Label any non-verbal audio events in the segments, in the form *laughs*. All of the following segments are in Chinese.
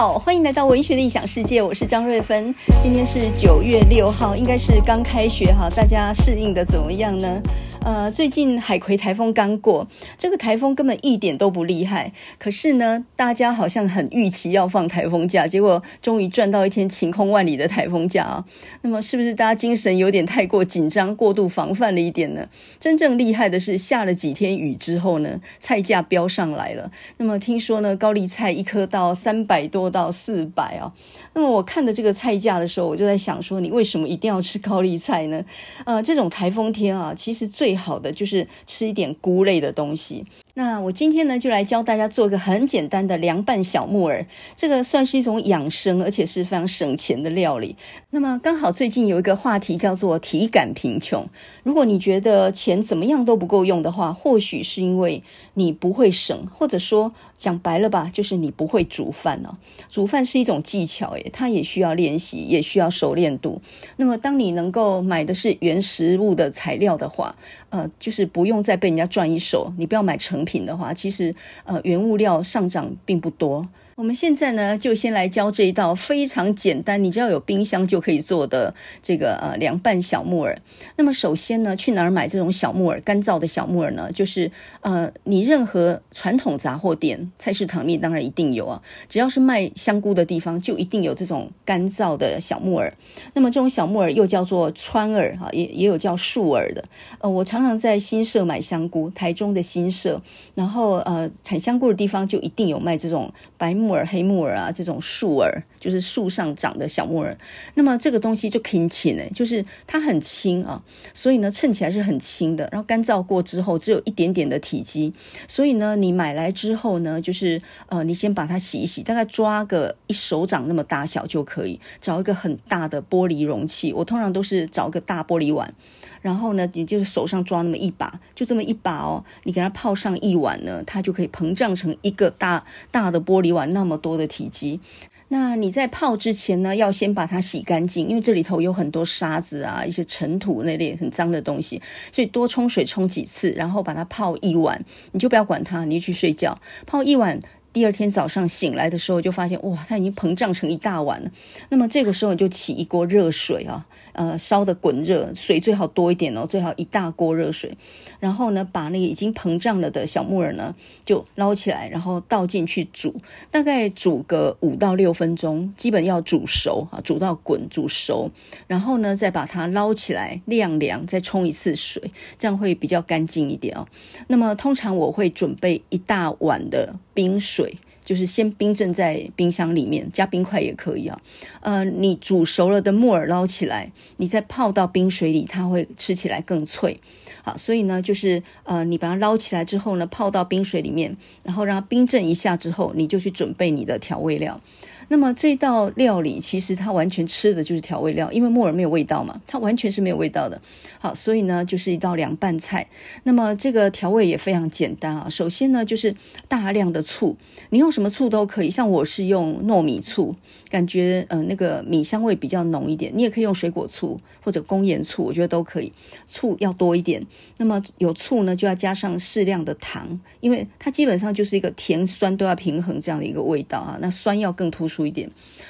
好，欢迎来到文学的异想世界，我是张瑞芬。今天是九月六号，应该是刚开学哈，大家适应的怎么样呢？呃，最近海葵台风刚过，这个台风根本一点都不厉害。可是呢，大家好像很预期要放台风假，结果终于赚到一天晴空万里的台风假啊。*laughs* 那么，是不是大家精神有点太过紧张、过度防范了一点呢？真正厉害的是下了几天雨之后呢，菜价飙上来了。那么听说呢，高丽菜一颗到三百多到四百啊。那么我看的这个菜价的时候，我就在想说，你为什么一定要吃高丽菜呢？呃，这种台风天啊，其实最最好的就是吃一点菇类的东西。那我今天呢，就来教大家做一个很简单的凉拌小木耳，这个算是一种养生，而且是非常省钱的料理。那么刚好最近有一个话题叫做体感贫穷。如果你觉得钱怎么样都不够用的话，或许是因为你不会省，或者说讲白了吧，就是你不会煮饭哦。煮饭是一种技巧，诶，它也需要练习，也需要熟练度。那么当你能够买的是原食物的材料的话，呃，就是不用再被人家赚一手，你不要买成。品的话，其实呃原物料上涨并不多。我们现在呢，就先来教这一道非常简单，你只要有冰箱就可以做的这个呃凉拌小木耳。那么首先呢，去哪儿买这种小木耳？干燥的小木耳呢，就是呃你任何传统杂货店、菜市场里面当然一定有啊，只要是卖香菇的地方，就一定有这种干燥的小木耳。那么这种小木耳又叫做川耳哈，也也有叫树耳的。呃，我常常在新社买香菇，台中的新社，然后呃产香菇的地方就一定有卖这种白木。木耳、黑木耳啊，这种树耳就是树上长的小木耳。那么这个东西就挺轻诶，就是它很轻啊，所以呢称起来是很轻的。然后干燥过之后，只有一点点的体积。所以呢，你买来之后呢，就是呃，你先把它洗一洗，大概抓个一手掌那么大小就可以。找一个很大的玻璃容器，我通常都是找一个大玻璃碗。然后呢，你就是手上抓那么一把，就这么一把哦，你给它泡上一碗呢，它就可以膨胀成一个大大的玻璃碗那么多的体积。那你在泡之前呢，要先把它洗干净，因为这里头有很多沙子啊，一些尘土那类很脏的东西，所以多冲水冲几次，然后把它泡一晚，你就不要管它，你就去睡觉，泡一晚。第二天早上醒来的时候，就发现哇，它已经膨胀成一大碗了。那么这个时候你就起一锅热水啊，呃，烧的滚热，水最好多一点哦，最好一大锅热水。然后呢，把那个已经膨胀了的小木耳呢，就捞起来，然后倒进去煮，大概煮个五到六分钟，基本要煮熟啊，煮到滚，煮熟。然后呢，再把它捞起来晾凉，再冲一次水，这样会比较干净一点哦。那么通常我会准备一大碗的冰水。就是先冰镇在冰箱里面，加冰块也可以啊。呃，你煮熟了的木耳捞起来，你再泡到冰水里，它会吃起来更脆。好，所以呢，就是呃，你把它捞起来之后呢，泡到冰水里面，然后让它冰镇一下之后，你就去准备你的调味料。那么这道料理其实它完全吃的就是调味料，因为木耳没有味道嘛，它完全是没有味道的。好，所以呢就是一道凉拌菜。那么这个调味也非常简单啊。首先呢就是大量的醋，你用什么醋都可以，像我是用糯米醋，感觉呃那个米香味比较浓一点。你也可以用水果醋或者工业醋，我觉得都可以。醋要多一点。那么有醋呢就要加上适量的糖，因为它基本上就是一个甜酸都要平衡这样的一个味道啊。那酸要更突出。一点，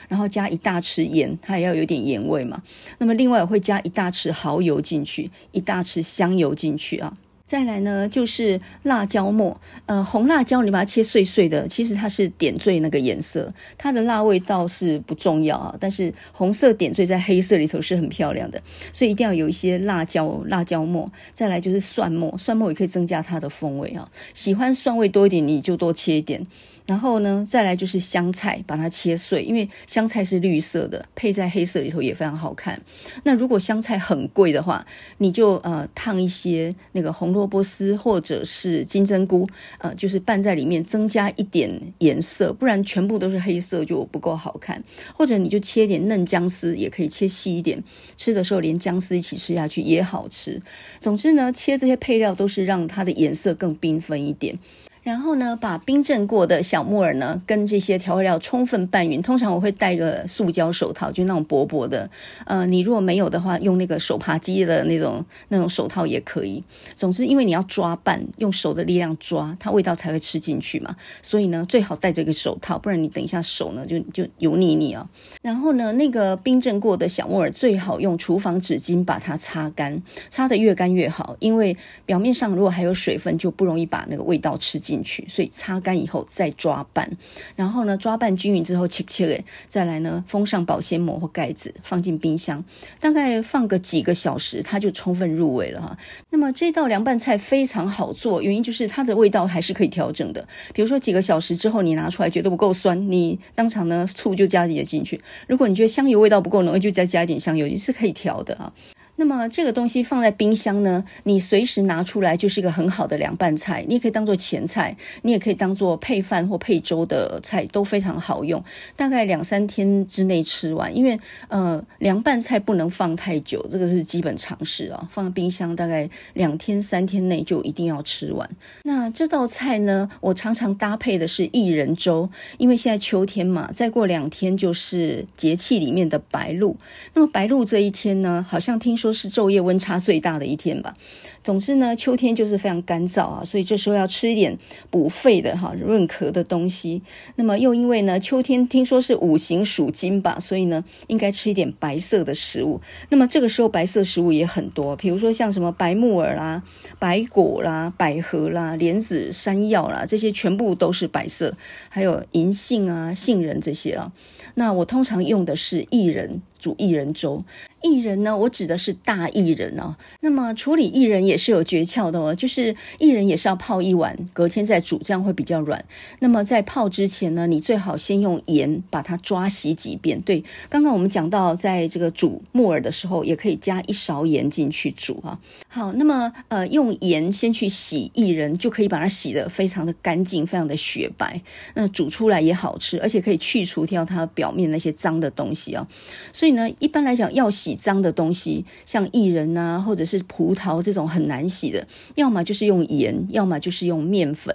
然后加一大匙盐，它也要有点盐味嘛。那么另外会加一大匙蚝油进去，一大匙香油进去啊。再来呢，就是辣椒末，呃，红辣椒你把它切碎碎的，其实它是点缀那个颜色，它的辣味倒是不重要啊。但是红色点缀在黑色里头是很漂亮的，所以一定要有一些辣椒辣椒末。再来就是蒜末，蒜末也可以增加它的风味啊。喜欢蒜味多一点，你就多切一点。然后呢，再来就是香菜，把它切碎，因为香菜是绿色的，配在黑色里头也非常好看。那如果香菜很贵的话，你就呃烫一些那个红萝卜丝或者是金针菇，呃，就是拌在里面，增加一点颜色，不然全部都是黑色就不够好看。或者你就切点嫩姜丝，也可以切细一点，吃的时候连姜丝一起吃下去也好吃。总之呢，切这些配料都是让它的颜色更缤纷一点。然后呢，把冰镇过的小木耳呢，跟这些调味料充分拌匀。通常我会戴个塑胶手套，就那种薄薄的。呃，你如果没有的话，用那个手扒鸡的那种那种手套也可以。总之，因为你要抓拌，用手的力量抓，它味道才会吃进去嘛。所以呢，最好戴这个手套，不然你等一下手呢就就油腻腻啊。然后呢，那个冰镇过的小木耳最好用厨房纸巾把它擦干，擦得越干越好，因为表面上如果还有水分，就不容易把那个味道吃进。进去，所以擦干以后再抓拌，然后呢，抓拌均匀之后切切诶，再来呢，封上保鲜膜或盖子，放进冰箱，大概放个几个小时，它就充分入味了哈。那么这道凉拌菜非常好做，原因就是它的味道还是可以调整的。比如说几个小时之后你拿出来觉得不够酸，你当场呢醋就加一点进去。如果你觉得香油味道不够浓，就再加一点香油，也是可以调的啊。那么这个东西放在冰箱呢，你随时拿出来就是一个很好的凉拌菜。你也可以当做前菜，你也可以当做配饭或配粥的菜，都非常好用。大概两三天之内吃完，因为呃凉拌菜不能放太久，这个是基本常识啊。放在冰箱大概两天三天内就一定要吃完。那这道菜呢，我常常搭配的是薏仁粥，因为现在秋天嘛，再过两天就是节气里面的白露。那么白露这一天呢，好像听说。都是昼夜温差最大的一天吧。总之呢，秋天就是非常干燥啊，所以这时候要吃一点补肺的哈、润咳的东西。那么又因为呢，秋天听说是五行属金吧，所以呢，应该吃一点白色的食物。那么这个时候白色食物也很多，比如说像什么白木耳啦、白果啦、百合啦、莲子、山药啦，这些全部都是白色。还有银杏啊、杏仁这些啊。那我通常用的是薏仁煮薏仁粥。薏仁呢，我指的是大薏仁哦。那么处理薏仁也是有诀窍的哦，就是薏仁也是要泡一晚，隔天再煮，这样会比较软。那么在泡之前呢，你最好先用盐把它抓洗几遍。对，刚刚我们讲到，在这个煮木耳的时候，也可以加一勺盐进去煮哈。好，那么呃，用盐先去洗薏仁，就可以把它洗得非常的干净，非常的雪白。那煮出来也好吃，而且可以去除掉它表面那些脏的东西啊。所以呢，一般来讲要洗。洗脏的东西，像薏仁啊，或者是葡萄这种很难洗的，要么就是用盐，要么就是用面粉。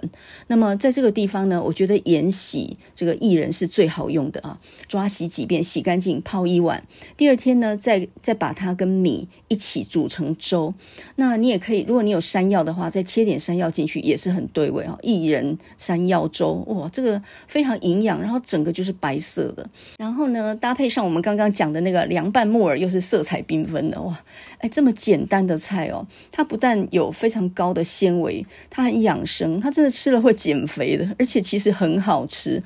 那么在这个地方呢，我觉得盐洗这个薏仁是最好用的啊。抓洗几遍，洗干净，泡一晚。第二天呢，再再把它跟米一起煮成粥。那你也可以，如果你有山药的话，再切点山药进去，也是很对味啊。薏仁山药粥，哇，这个非常营养，然后整个就是白色的。然后呢，搭配上我们刚刚讲的那个凉拌木耳，又是。色彩缤纷的哇，哎，这么简单的菜哦，它不但有非常高的纤维，它很养生，它真的吃了会减肥的，而且其实很好吃。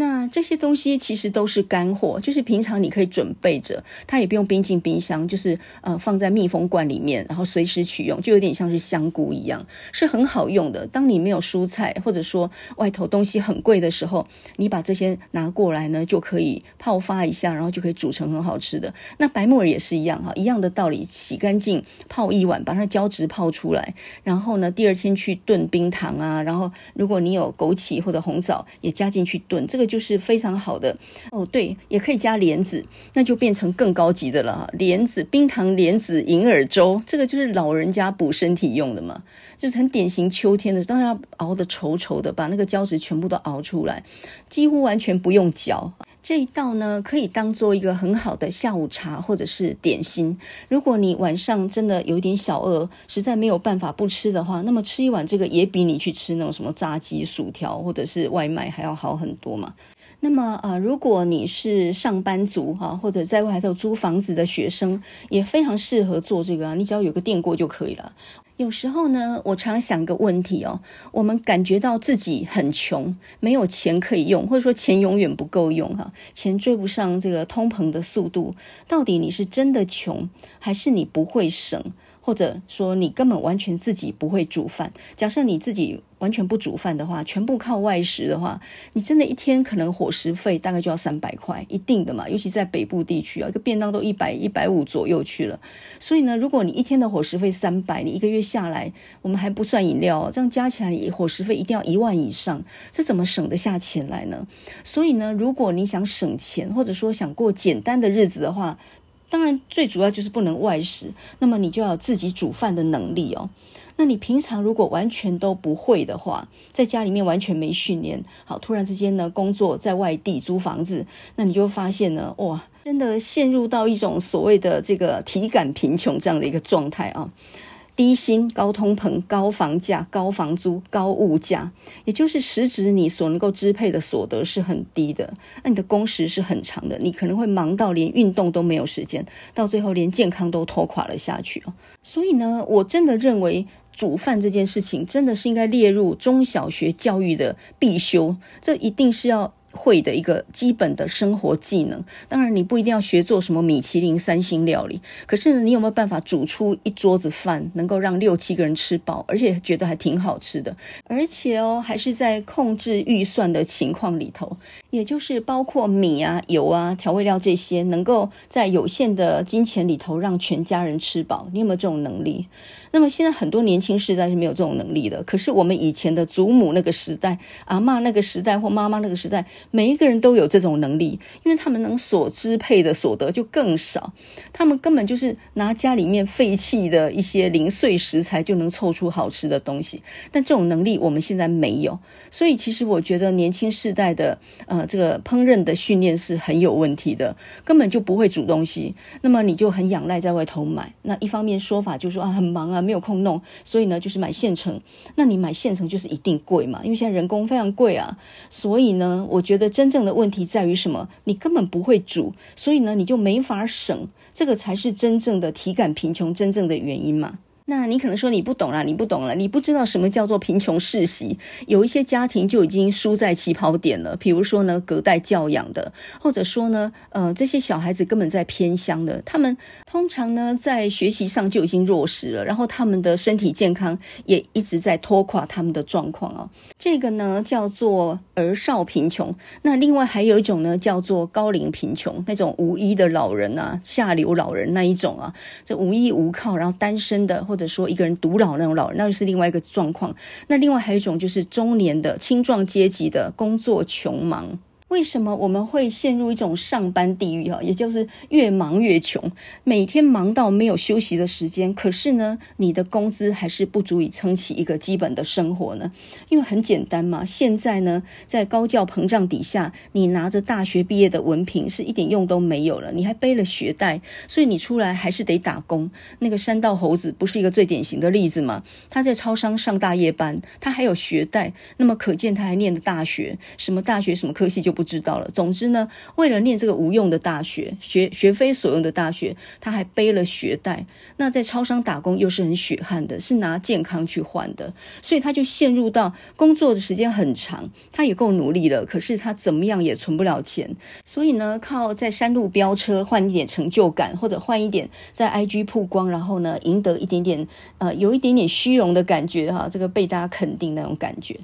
那这些东西其实都是干货，就是平常你可以准备着，它也不用冰进冰箱，就是呃放在密封罐里面，然后随时取用，就有点像是香菇一样，是很好用的。当你没有蔬菜，或者说外头东西很贵的时候，你把这些拿过来呢，就可以泡发一下，然后就可以煮成很好吃的。那白木耳也是一样哈，一样的道理，洗干净，泡一晚，把它胶质泡出来，然后呢，第二天去炖冰糖啊，然后如果你有枸杞或者红枣也加进去炖，这个。就是非常好的哦，对，也可以加莲子，那就变成更高级的了。莲子冰糖莲子银耳粥，这个就是老人家补身体用的嘛，就是很典型秋天的，当然要熬的稠稠的，把那个胶质全部都熬出来，几乎完全不用嚼。这一道呢，可以当做一个很好的下午茶或者是点心。如果你晚上真的有点小饿，实在没有办法不吃的话，那么吃一碗这个也比你去吃那种什么炸鸡、薯条或者是外卖还要好很多嘛。那么啊、呃，如果你是上班族哈，或者在外头租房子的学生，也非常适合做这个啊。你只要有个电锅就可以了。有时候呢，我常想个问题哦，我们感觉到自己很穷，没有钱可以用，或者说钱永远不够用哈，钱追不上这个通膨的速度。到底你是真的穷，还是你不会省？或者说你根本完全自己不会煮饭。假设你自己完全不煮饭的话，全部靠外食的话，你真的一天可能伙食费大概就要三百块，一定的嘛。尤其在北部地区啊，一个便当都一百一百五左右去了。所以呢，如果你一天的伙食费三百，你一个月下来，我们还不算饮料，这样加起来你伙食费一定要一万以上，这怎么省得下钱来呢？所以呢，如果你想省钱，或者说想过简单的日子的话，当然最主要就是不能外食，那么你就要自己煮饭的能力哦。那你平常如果完全都不会的话，在家里面完全没训练，好，突然之间呢，工作在外地租房子，那你就发现呢，哇，真的陷入到一种所谓的这个体感贫穷这样的一个状态啊。低薪、高通膨、高房价、高房租、高物价，也就是实质你所能够支配的所得是很低的。那你的工时是很长的，你可能会忙到连运动都没有时间，到最后连健康都拖垮了下去哦。所以呢，我真的认为煮饭这件事情真的是应该列入中小学教育的必修，这一定是要。会的一个基本的生活技能，当然你不一定要学做什么米其林三星料理，可是，你有没有办法煮出一桌子饭，能够让六七个人吃饱，而且觉得还挺好吃的，而且哦，还是在控制预算的情况里头，也就是包括米啊、油啊、调味料这些，能够在有限的金钱里头让全家人吃饱，你有没有这种能力？那么现在很多年轻世代是没有这种能力的，可是我们以前的祖母那个时代、阿嬷那个时代或妈妈那个时代，每一个人都有这种能力，因为他们能所支配的所得就更少，他们根本就是拿家里面废弃的一些零碎食材就能凑出好吃的东西。但这种能力我们现在没有，所以其实我觉得年轻世代的呃这个烹饪的训练是很有问题的，根本就不会煮东西，那么你就很仰赖在外头买。那一方面说法就是说啊很忙啊。没有空弄，所以呢，就是买现成。那你买现成就是一定贵嘛，因为现在人工非常贵啊。所以呢，我觉得真正的问题在于什么？你根本不会煮，所以呢，你就没法省。这个才是真正的体感贫穷真正的原因嘛。那你可能说你不懂了，你不懂了，你不知道什么叫做贫穷世袭。有一些家庭就已经输在起跑点了，比如说呢，隔代教养的，或者说呢，呃，这些小孩子根本在偏乡的，他们通常呢在学习上就已经弱势了，然后他们的身体健康也一直在拖垮他们的状况啊。这个呢叫做儿少贫穷。那另外还有一种呢叫做高龄贫穷，那种无依的老人啊，下流老人那一种啊，这无依无靠，然后单身的或或者说一个人独老那种老人，那就是另外一个状况。那另外还有一种就是中年的青壮阶级的工作穷忙。为什么我们会陷入一种上班地狱啊？也就是越忙越穷，每天忙到没有休息的时间。可是呢，你的工资还是不足以撑起一个基本的生活呢？因为很简单嘛，现在呢，在高教膨胀底下，你拿着大学毕业的文凭是一点用都没有了，你还背了学贷，所以你出来还是得打工。那个山道猴子不是一个最典型的例子吗？他在超商上大夜班，他还有学贷，那么可见他还念的大学，什么大学什么科系就。不知道了。总之呢，为了念这个无用的大学，学学非所用的大学，他还背了学贷。那在超商打工又是很血汗的，是拿健康去换的，所以他就陷入到工作的时间很长，他也够努力了，可是他怎么样也存不了钱。所以呢，靠在山路飙车换一点成就感，或者换一点在 IG 曝光，然后呢，赢得一点点呃，有一点点虚荣的感觉哈，这个被大家肯定那种感觉。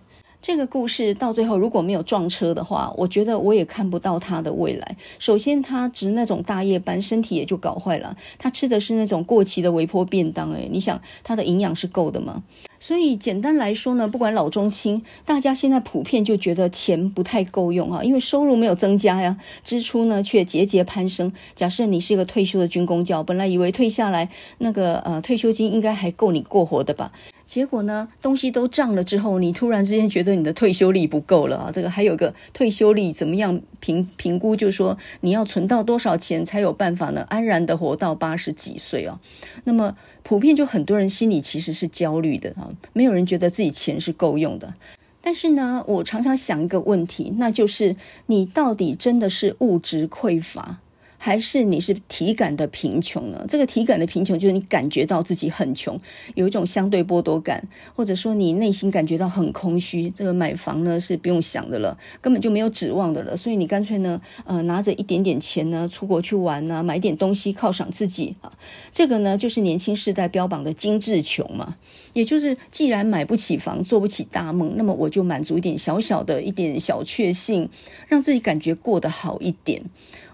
这个故事到最后如果没有撞车的话，我觉得我也看不到他的未来。首先，他值那种大夜班，身体也就搞坏了。他吃的是那种过期的微波便当，诶，你想他的营养是够的吗？所以简单来说呢，不管老中青，大家现在普遍就觉得钱不太够用啊，因为收入没有增加呀，支出呢却节节攀升。假设你是一个退休的军公教，本来以为退下来那个呃退休金应该还够你过活的吧。结果呢，东西都涨了之后，你突然之间觉得你的退休力不够了啊！这个还有个退休力怎么样评评估？就是说你要存到多少钱才有办法呢？安然的活到八十几岁啊？那么普遍就很多人心里其实是焦虑的啊，没有人觉得自己钱是够用的。但是呢，我常常想一个问题，那就是你到底真的是物质匮乏？还是你是体感的贫穷呢？这个体感的贫穷就是你感觉到自己很穷，有一种相对剥夺感，或者说你内心感觉到很空虚。这个买房呢是不用想的了，根本就没有指望的了。所以你干脆呢，呃，拿着一点点钱呢，出国去玩啊，买点东西犒赏自己啊。这个呢就是年轻世代标榜的精致穷嘛，也就是既然买不起房，做不起大梦，那么我就满足一点小小的一点小确幸，让自己感觉过得好一点。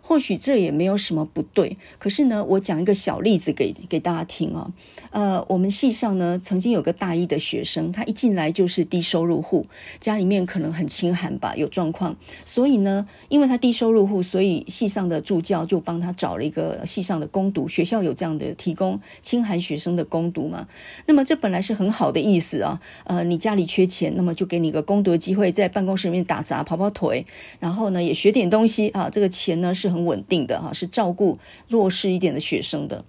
或许这也没有什么不对。可是呢，我讲一个小例子给给大家听啊。呃，我们系上呢，曾经有个大一的学生，他一进来就是低收入户，家里面可能很清寒吧，有状况。所以呢，因为他低收入户，所以系上的助教就帮他找了一个系上的攻读。学校有这样的提供清寒学生的攻读嘛？那么这本来是很好的意思啊。呃，你家里缺钱，那么就给你个攻读机会，在办公室里面打杂、跑跑腿，然后呢也学点东西啊。这个钱呢是很稳定的哈，是照顾弱势一点的学生的。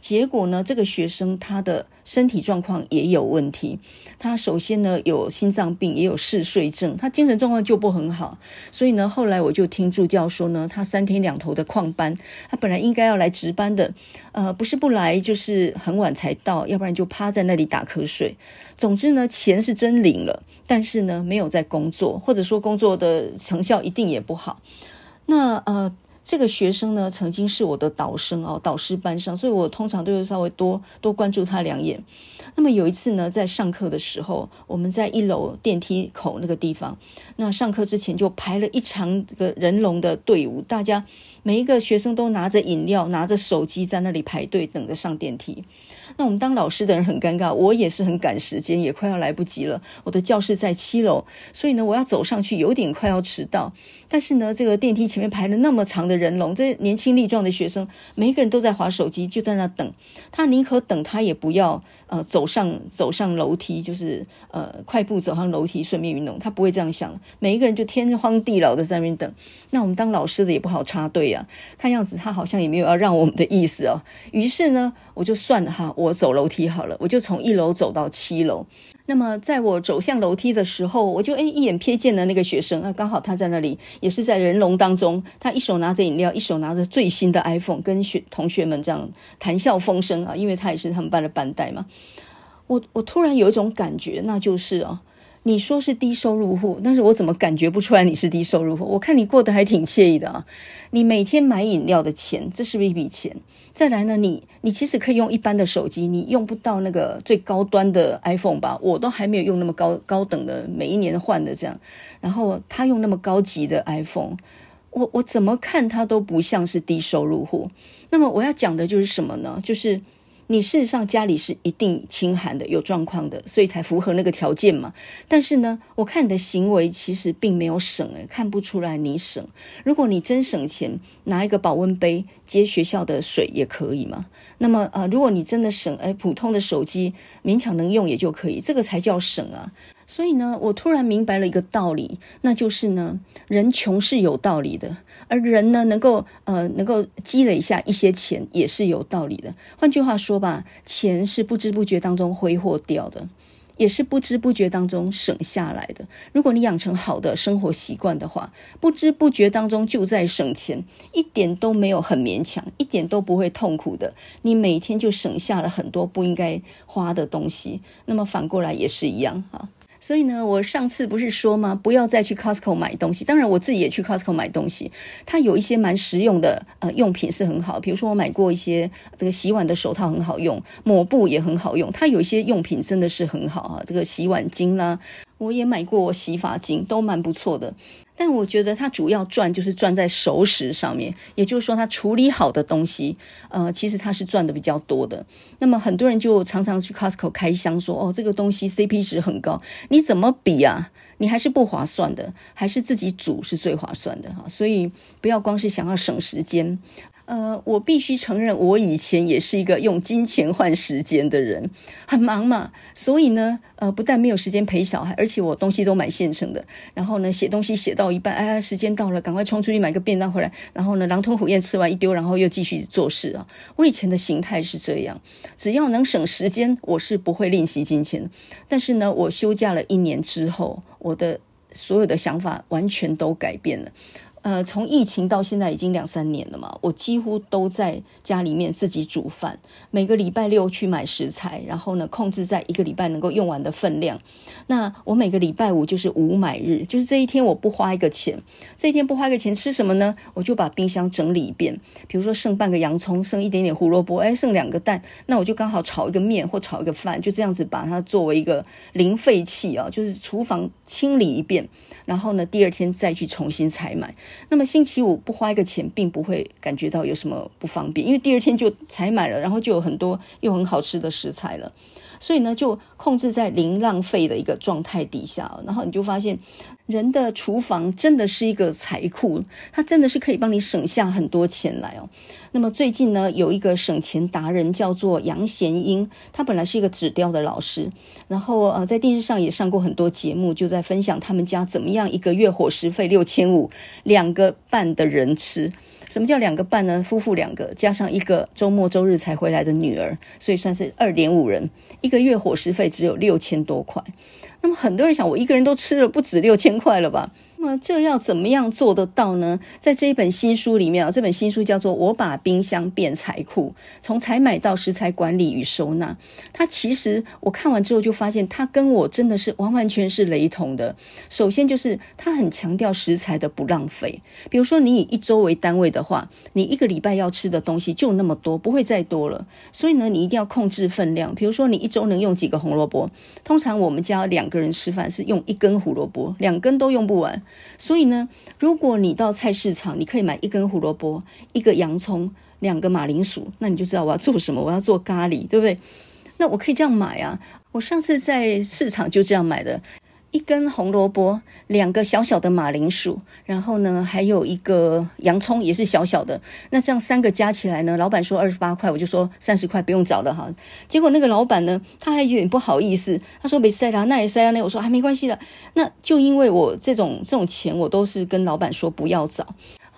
结果呢，这个学生他的身体状况也有问题。他首先呢有心脏病，也有嗜睡症，他精神状况就不很好。所以呢，后来我就听助教说呢，他三天两头的旷班。他本来应该要来值班的，呃，不是不来，就是很晚才到，要不然就趴在那里打瞌睡。总之呢，钱是真领了，但是呢，没有在工作，或者说工作的成效一定也不好。那呃。这个学生呢，曾经是我的导生哦，导师班上，所以我通常都会稍微多多关注他两眼。那么有一次呢，在上课的时候，我们在一楼电梯口那个地方，那上课之前就排了一长个人龙的队伍，大家每一个学生都拿着饮料、拿着手机在那里排队等着上电梯。那我们当老师的人很尴尬，我也是很赶时间，也快要来不及了。我的教室在七楼，所以呢，我要走上去，有点快要迟到。但是呢，这个电梯前面排了那么长的人龙，这年轻力壮的学生，每一个人都在滑手机，就在那等。他宁可等，他也不要呃走上走上楼梯，就是呃快步走上楼梯，顺便运动。他不会这样想。每一个人就天荒地老的在那边等。那我们当老师的也不好插队啊。看样子他好像也没有要让我们的意思哦。于是呢，我就算了哈，我走楼梯好了，我就从一楼走到七楼。那么在我走向楼梯的时候，我就诶一眼瞥见了那个学生啊，刚好他在那里，也是在人龙当中，他一手拿着饮料，一手拿着最新的 iPhone，跟学同学们这样谈笑风生啊，因为他也是他们班的班代嘛。我我突然有一种感觉，那就是啊。你说是低收入户，但是我怎么感觉不出来你是低收入户？我看你过得还挺惬意的啊！你每天买饮料的钱，这是不是一笔钱？再来呢，你你其实可以用一般的手机，你用不到那个最高端的 iPhone 吧？我都还没有用那么高高等的，每一年换的这样。然后他用那么高级的 iPhone，我我怎么看他都不像是低收入户。那么我要讲的就是什么呢？就是。你事实上家里是一定清寒的，有状况的，所以才符合那个条件嘛。但是呢，我看你的行为其实并没有省，诶，看不出来你省。如果你真省钱，拿一个保温杯接学校的水也可以嘛。那么呃，如果你真的省，诶，普通的手机勉强能用也就可以，这个才叫省啊。所以呢，我突然明白了一个道理，那就是呢，人穷是有道理的，而人呢，能够呃能够积累下一些钱也是有道理的。换句话说吧，钱是不知不觉当中挥霍掉的，也是不知不觉当中省下来的。如果你养成好的生活习惯的话，不知不觉当中就在省钱，一点都没有很勉强，一点都不会痛苦的。你每天就省下了很多不应该花的东西，那么反过来也是一样哈。所以呢，我上次不是说吗？不要再去 Costco 买东西。当然，我自己也去 Costco 买东西。它有一些蛮实用的呃用品是很好，比如说我买过一些这个洗碗的手套很好用，抹布也很好用。它有一些用品真的是很好啊，这个洗碗巾啦，我也买过洗发精，都蛮不错的。但我觉得它主要赚就是赚在熟食上面，也就是说它处理好的东西，呃，其实它是赚的比较多的。那么很多人就常常去 Costco 开箱说，哦，这个东西 CP 值很高，你怎么比啊？你还是不划算的，还是自己煮是最划算的哈。所以不要光是想要省时间。呃，我必须承认，我以前也是一个用金钱换时间的人，很忙嘛，所以呢，呃，不但没有时间陪小孩，而且我东西都买现成的。然后呢，写东西写到一半，哎，时间到了，赶快冲出去买个便当回来。然后呢，狼吞虎咽吃完一丢，然后又继续做事啊。我以前的形态是这样，只要能省时间，我是不会吝惜金钱。但是呢，我休假了一年之后，我的所有的想法完全都改变了。呃，从疫情到现在已经两三年了嘛，我几乎都在家里面自己煮饭，每个礼拜六去买食材，然后呢，控制在一个礼拜能够用完的分量。那我每个礼拜五就是无买日，就是这一天我不花一个钱，这一天不花一个钱吃什么呢？我就把冰箱整理一遍，比如说剩半个洋葱，剩一点点胡萝卜，哎，剩两个蛋，那我就刚好炒一个面或炒一个饭，就这样子把它作为一个零废弃啊，就是厨房清理一遍，然后呢，第二天再去重新采买。那么星期五不花一个钱，并不会感觉到有什么不方便，因为第二天就采买了，然后就有很多又很好吃的食材了。所以呢，就控制在零浪费的一个状态底下，然后你就发现，人的厨房真的是一个财库，它真的是可以帮你省下很多钱来哦。那么最近呢，有一个省钱达人叫做杨贤英，他本来是一个纸雕的老师，然后呃，在电视上也上过很多节目，就在分享他们家怎么样一个月伙食费六千五，两个半的人吃。什么叫两个半呢？夫妇两个加上一个周末周日才回来的女儿，所以算是二点五人，一个月伙食费只有六千多块。那么很多人想，我一个人都吃了不止六千块了吧？那么这要怎么样做得到呢？在这一本新书里面啊，这本新书叫做《我把冰箱变财库》，从采买到食材管理与收纳。它其实我看完之后就发现，它跟我真的是完完全是雷同的。首先就是它很强调食材的不浪费。比如说你以一周为单位的话，你一个礼拜要吃的东西就那么多，不会再多了。所以呢，你一定要控制分量。比如说你一周能用几个红萝卜？通常我们家两个人吃饭是用一根胡萝卜，两根都用不完。所以呢，如果你到菜市场，你可以买一根胡萝卜、一个洋葱、两个马铃薯，那你就知道我要做什么。我要做咖喱，对不对？那我可以这样买啊。我上次在市场就这样买的。一根红萝卜，两个小小的马铃薯，然后呢，还有一个洋葱也是小小的。那这样三个加起来呢，老板说二十八块，我就说三十块不用找了哈。结果那个老板呢，他还有点不好意思，他说没塞啦，那也塞啊那。我说还没关系了，那就因为我这种这种钱，我都是跟老板说不要找。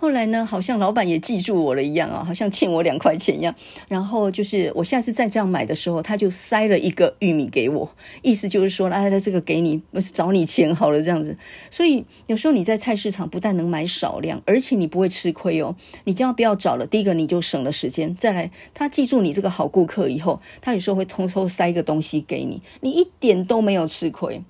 后来呢，好像老板也记住我了一样啊，好像欠我两块钱一样。然后就是我下次再这样买的时候，他就塞了一个玉米给我，意思就是说，哎，这个给你，找你钱好了这样子。所以有时候你在菜市场不但能买少量，而且你不会吃亏哦。你就要不要找了？第一个你就省了时间，再来他记住你这个好顾客以后，他有时候会偷偷塞一个东西给你，你一点都没有吃亏。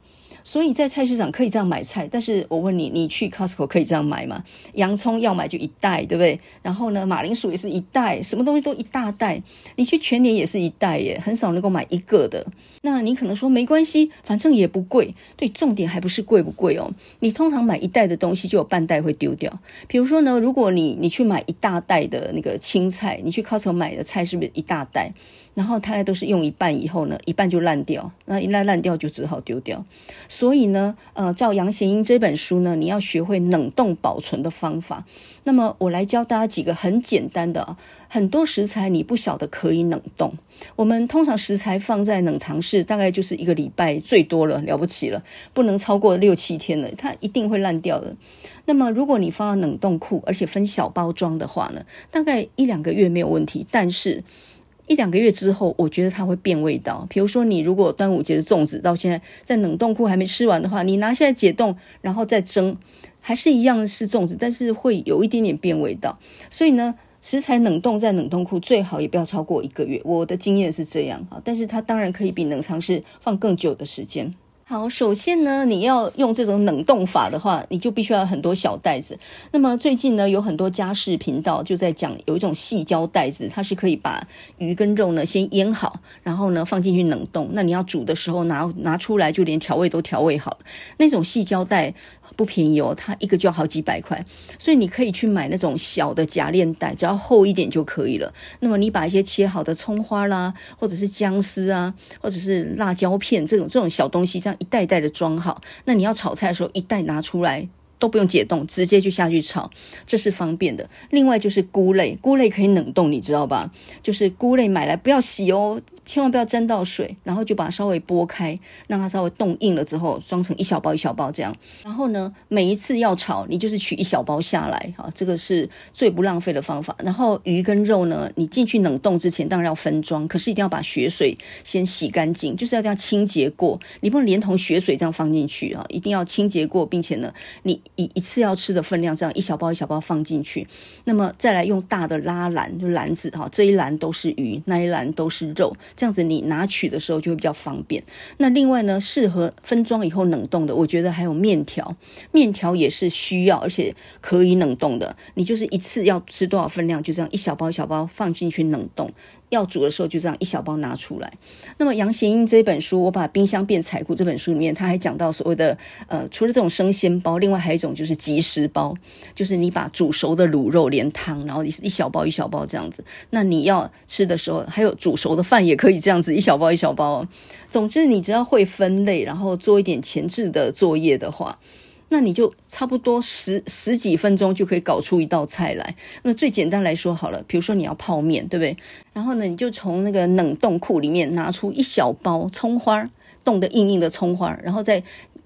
所以在菜市场可以这样买菜，但是我问你，你去 Costco 可以这样买吗？洋葱要买就一袋，对不对？然后呢，马铃薯也是一袋，什么东西都一大袋。你去全年也是一袋耶，很少能够买一个的。那你可能说没关系，反正也不贵。对，重点还不是贵不贵哦。你通常买一袋的东西，就有半袋会丢掉。比如说呢，如果你你去买一大袋的那个青菜，你去 Costco 买的菜是不是一大袋？然后大概都是用一半以后呢，一半就烂掉，那一烂烂掉就只好丢掉。所以呢，呃，照杨贤英这本书呢，你要学会冷冻保存的方法。那么我来教大家几个很简单的，很多食材你不晓得可以冷冻。我们通常食材放在冷藏室，大概就是一个礼拜最多了，了不起了，不能超过六七天了，它一定会烂掉的。那么如果你放到冷冻库，而且分小包装的话呢，大概一两个月没有问题，但是。一两个月之后，我觉得它会变味道。比如说，你如果端午节的粽子到现在在冷冻库还没吃完的话，你拿下来解冻，然后再蒸，还是一样是粽子，但是会有一点点变味道。所以呢，食材冷冻在冷冻库最好也不要超过一个月。我的经验是这样啊，但是它当然可以比冷藏室放更久的时间。好，首先呢，你要用这种冷冻法的话，你就必须要很多小袋子。那么最近呢，有很多家事频道就在讲，有一种细胶袋子，它是可以把鱼跟肉呢先腌好，然后呢放进去冷冻。那你要煮的时候拿拿出来，就连调味都调味好了。那种细胶袋不便宜哦，它一个就要好几百块，所以你可以去买那种小的夹链袋，只要厚一点就可以了。那么你把一些切好的葱花啦，或者是姜丝啊，或者是辣椒片这种这种小东西，这样。一袋袋的装好，那你要炒菜的时候，一袋拿出来都不用解冻，直接就下去炒，这是方便的。另外就是菇类，菇类可以冷冻，你知道吧？就是菇类买来不要洗哦。千万不要沾到水，然后就把它稍微剥开，让它稍微冻硬了之后，装成一小包一小包这样。然后呢，每一次要炒，你就是取一小包下来，啊，这个是最不浪费的方法。然后鱼跟肉呢，你进去冷冻之前当然要分装，可是一定要把血水先洗干净，就是要这样清洁过，你不能连同血水这样放进去啊，一定要清洁过，并且呢，你一一次要吃的分量这样一小包一小包放进去。那么再来用大的拉篮，就篮子哈，这一篮都是鱼，那一篮都是肉。这样子你拿取的时候就会比较方便。那另外呢，适合分装以后冷冻的，我觉得还有面条，面条也是需要而且可以冷冻的。你就是一次要吃多少分量，就这样一小包一小包放进去冷冻。要煮的时候就这样一小包拿出来。那么杨贤英这本书，我把冰箱变财库这本书里面，他还讲到所谓的呃，除了这种生鲜包，另外还有一种就是即食包，就是你把煮熟的卤肉连汤，然后一一小包一小包这样子。那你要吃的时候，还有煮熟的饭也可以这样子一小包一小包。总之，你只要会分类，然后做一点前置的作业的话。那你就差不多十十几分钟就可以搞出一道菜来。那最简单来说好了，比如说你要泡面，对不对？然后呢，你就从那个冷冻库里面拿出一小包葱花，冻得硬硬的葱花，然后再。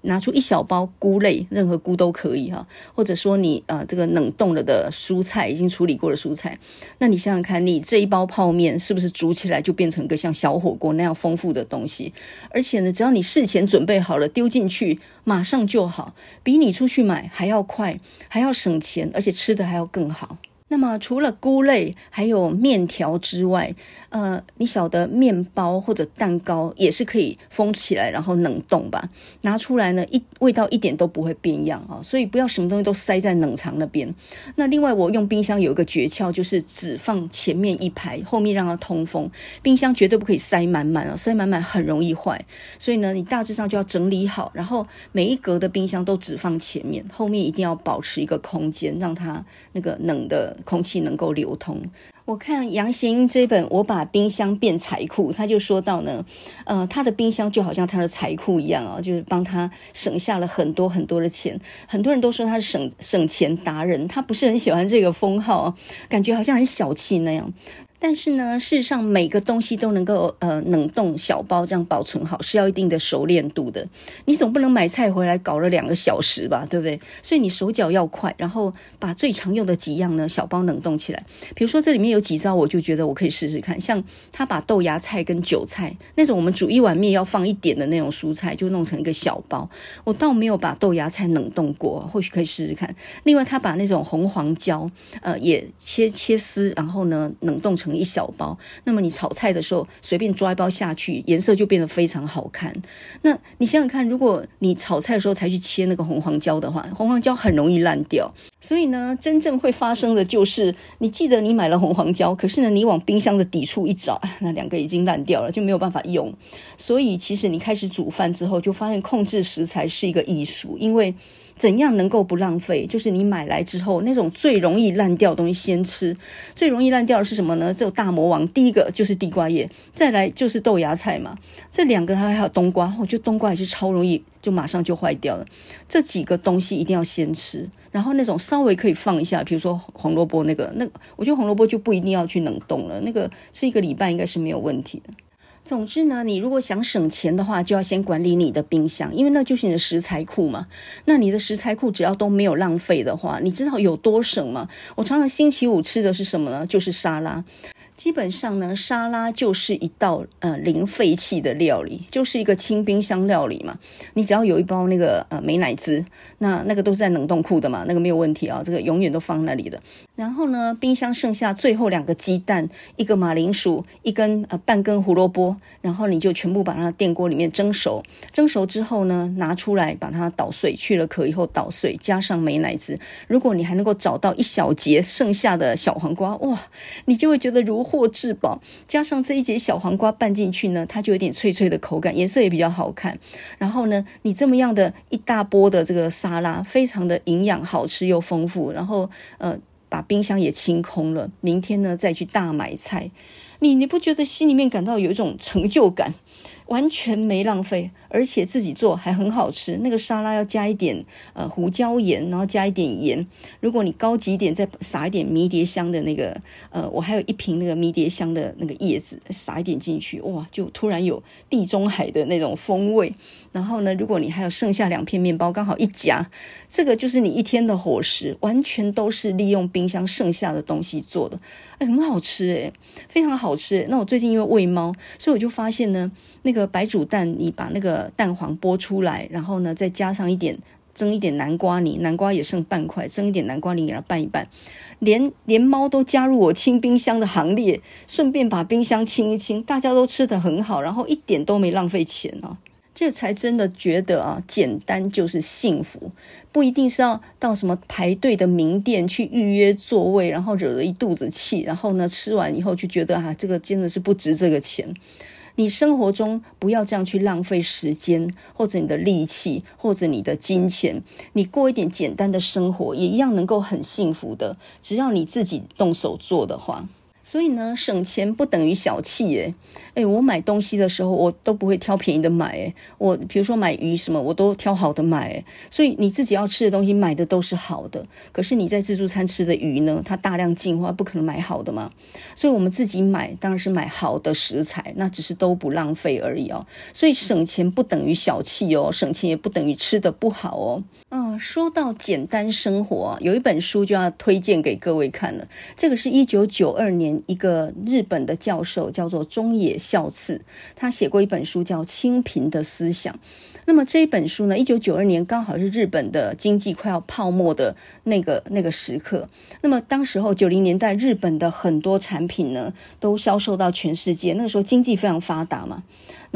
拿出一小包菇类，任何菇都可以哈，或者说你呃这个冷冻了的蔬菜，已经处理过的蔬菜，那你想想看，你这一包泡面是不是煮起来就变成个像小火锅那样丰富的东西？而且呢，只要你事前准备好了，丢进去马上就好，比你出去买还要快，还要省钱，而且吃的还要更好。那么除了菇类还有面条之外，呃，你晓得面包或者蛋糕也是可以封起来，然后冷冻吧？拿出来呢，一味道一点都不会变样啊！所以不要什么东西都塞在冷藏那边。那另外，我用冰箱有一个诀窍，就是只放前面一排，后面让它通风。冰箱绝对不可以塞满满啊，塞满满很容易坏。所以呢，你大致上就要整理好，然后每一格的冰箱都只放前面，后面一定要保持一个空间，让它那个冷的。空气能够流通。我看杨贤英这本《我把冰箱变财库》，他就说到呢，呃，他的冰箱就好像他的财库一样啊，就是帮他省下了很多很多的钱。很多人都说他是省省钱达人，他不是很喜欢这个封号，感觉好像很小气那样。但是呢，事实上每个东西都能够呃冷冻小包这样保存好，是要一定的熟练度的。你总不能买菜回来搞了两个小时吧，对不对？所以你手脚要快，然后把最常用的几样呢小包冷冻起来。比如说这里面有几招，我就觉得我可以试试看。像他把豆芽菜跟韭菜那种我们煮一碗面要放一点的那种蔬菜，就弄成一个小包。我倒没有把豆芽菜冷冻过，或许可以试试看。另外，他把那种红黄椒呃也切切丝，然后呢冷冻成。成一小包，那么你炒菜的时候随便抓一包下去，颜色就变得非常好看。那你想想看，如果你炒菜的时候才去切那个红黄椒的话，红黄椒很容易烂掉。所以呢，真正会发生的就是，你记得你买了红黄椒，可是呢，你往冰箱的底处一找，*laughs* 那两个已经烂掉了，就没有办法用。所以其实你开始煮饭之后，就发现控制食材是一个艺术，因为。怎样能够不浪费？就是你买来之后，那种最容易烂掉的东西先吃。最容易烂掉的是什么呢？这种大魔王，第一个就是地瓜叶，再来就是豆芽菜嘛。这两个还还有冬瓜，我觉得冬瓜也是超容易就马上就坏掉了。这几个东西一定要先吃，然后那种稍微可以放一下，比如说红萝卜那个，那我觉得红萝卜就不一定要去冷冻了，那个吃一个礼拜应该是没有问题的。总之呢，你如果想省钱的话，就要先管理你的冰箱，因为那就是你的食材库嘛。那你的食材库只要都没有浪费的话，你知道有多省吗？我常常星期五吃的是什么呢？就是沙拉。基本上呢，沙拉就是一道呃零废弃的料理，就是一个清冰箱料理嘛。你只要有一包那个呃美乃滋，那那个都是在冷冻库的嘛，那个没有问题啊，这个永远都放那里的。然后呢，冰箱剩下最后两个鸡蛋，一个马铃薯，一根呃半根胡萝卜，然后你就全部把它电锅里面蒸熟。蒸熟之后呢，拿出来把它捣碎，去了壳以后捣碎，加上美乃滋。如果你还能够找到一小节剩下的小黄瓜，哇，你就会觉得如获至宝，加上这一节小黄瓜拌进去呢，它就有点脆脆的口感，颜色也比较好看。然后呢，你这么样的一大波的这个沙拉，非常的营养、好吃又丰富。然后呃，把冰箱也清空了，明天呢再去大买菜，你你不觉得心里面感到有一种成就感？完全没浪费，而且自己做还很好吃。那个沙拉要加一点呃胡椒盐，然后加一点盐。如果你高级一点，再撒一点迷迭香的那个呃，我还有一瓶那个迷迭香的那个叶子，撒一点进去，哇，就突然有地中海的那种风味。然后呢，如果你还有剩下两片面包，刚好一夹，这个就是你一天的伙食，完全都是利用冰箱剩下的东西做的，哎，很好吃诶，非常好吃。那我最近因为喂猫，所以我就发现呢，那个白煮蛋，你把那个蛋黄剥出来，然后呢再加上一点蒸一点南瓜泥，南瓜也剩半块，蒸一点南瓜泥给它拌一拌，连连猫都加入我清冰箱的行列，顺便把冰箱清一清，大家都吃得很好，然后一点都没浪费钱啊。这才真的觉得啊，简单就是幸福，不一定是要到什么排队的名店去预约座位，然后惹了一肚子气，然后呢，吃完以后就觉得啊，这个真的是不值这个钱。你生活中不要这样去浪费时间，或者你的力气，或者你的金钱，你过一点简单的生活，也一样能够很幸福的，只要你自己动手做的话。所以呢，省钱不等于小气诶，诶，我买东西的时候，我都不会挑便宜的买诶，我比如说买鱼什么，我都挑好的买诶。所以你自己要吃的东西买的都是好的。可是你在自助餐吃的鱼呢，它大量进化，不可能买好的嘛。所以我们自己买当然是买好的食材，那只是都不浪费而已哦。所以省钱不等于小气哦，省钱也不等于吃的不好哦。嗯，说到简单生活，有一本书就要推荐给各位看了。这个是一九九二年。一个日本的教授叫做中野孝次，他写过一本书叫《清贫的思想》。那么这一本书呢，一九九二年刚好是日本的经济快要泡沫的那个那个时刻。那么当时候九零年代，日本的很多产品呢都销售到全世界，那个时候经济非常发达嘛。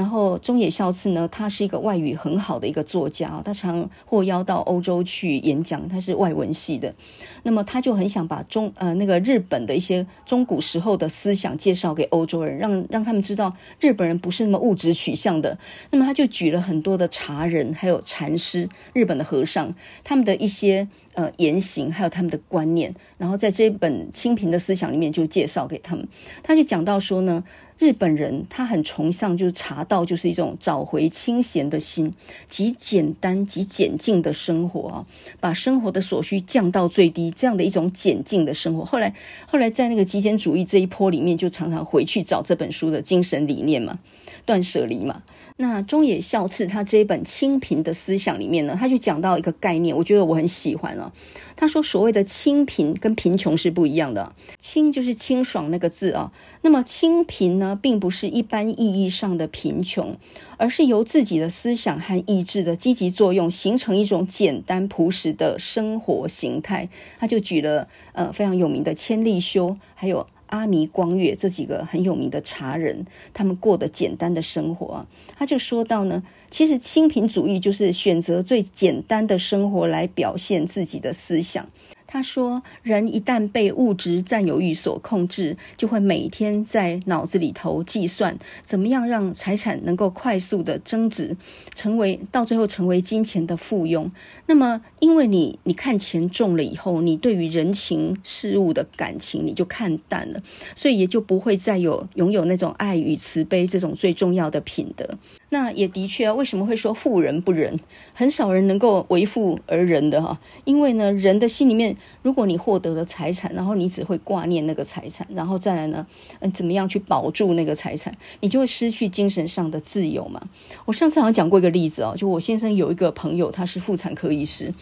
然后中野孝次呢，他是一个外语很好的一个作家，他常获邀到欧洲去演讲，他是外文系的。那么他就很想把中呃那个日本的一些中古时候的思想介绍给欧洲人，让让他们知道日本人不是那么物质取向的。那么他就举了很多的茶人，还有禅师，日本的和尚，他们的一些呃言行，还有他们的观念，然后在这本清贫的思想里面就介绍给他们。他就讲到说呢。日本人他很崇尚，就是茶道，就是一种找回清闲的心，极简单、极简净的生活啊，把生活的所需降到最低，这样的一种简净的生活。后来，后来在那个极简主义这一波里面，就常常回去找这本书的精神理念嘛，断舍离嘛。那中野孝次他这一本清贫的思想里面呢，他就讲到一个概念，我觉得我很喜欢啊。他说，所谓的清贫跟贫穷是不一样的，清就是清爽那个字啊。那么清贫呢，并不是一般意义上的贫穷，而是由自己的思想和意志的积极作用，形成一种简单朴实的生活形态。他就举了呃非常有名的千利休，还有。阿弥光月这几个很有名的茶人，他们过的简单的生活啊，他就说到呢，其实清贫主义就是选择最简单的生活来表现自己的思想。他说：“人一旦被物质占有欲所控制，就会每天在脑子里头计算，怎么样让财产能够快速的增值，成为到最后成为金钱的附庸。那么，因为你你看钱重了以后，你对于人情事物的感情你就看淡了，所以也就不会再有拥有那种爱与慈悲这种最重要的品德。”那也的确啊，为什么会说富人不仁？很少人能够为富而仁的哈。因为呢，人的心里面，如果你获得了财产，然后你只会挂念那个财产，然后再来呢，嗯，怎么样去保住那个财产，你就会失去精神上的自由嘛。我上次好像讲过一个例子哦，就我先生有一个朋友，他是妇产科医师。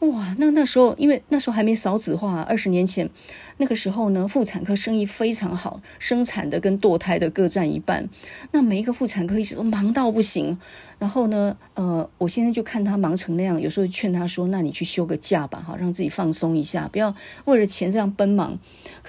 哇，那那时候，因为那时候还没少子化，二十年前，那个时候呢，妇产科生意非常好，生产的跟堕胎的各占一半。那每一个妇产科医生都忙到不行。然后呢，呃，我现在就看他忙成那样，有时候劝他说：“那你去休个假吧，哈，让自己放松一下，不要为了钱这样奔忙。”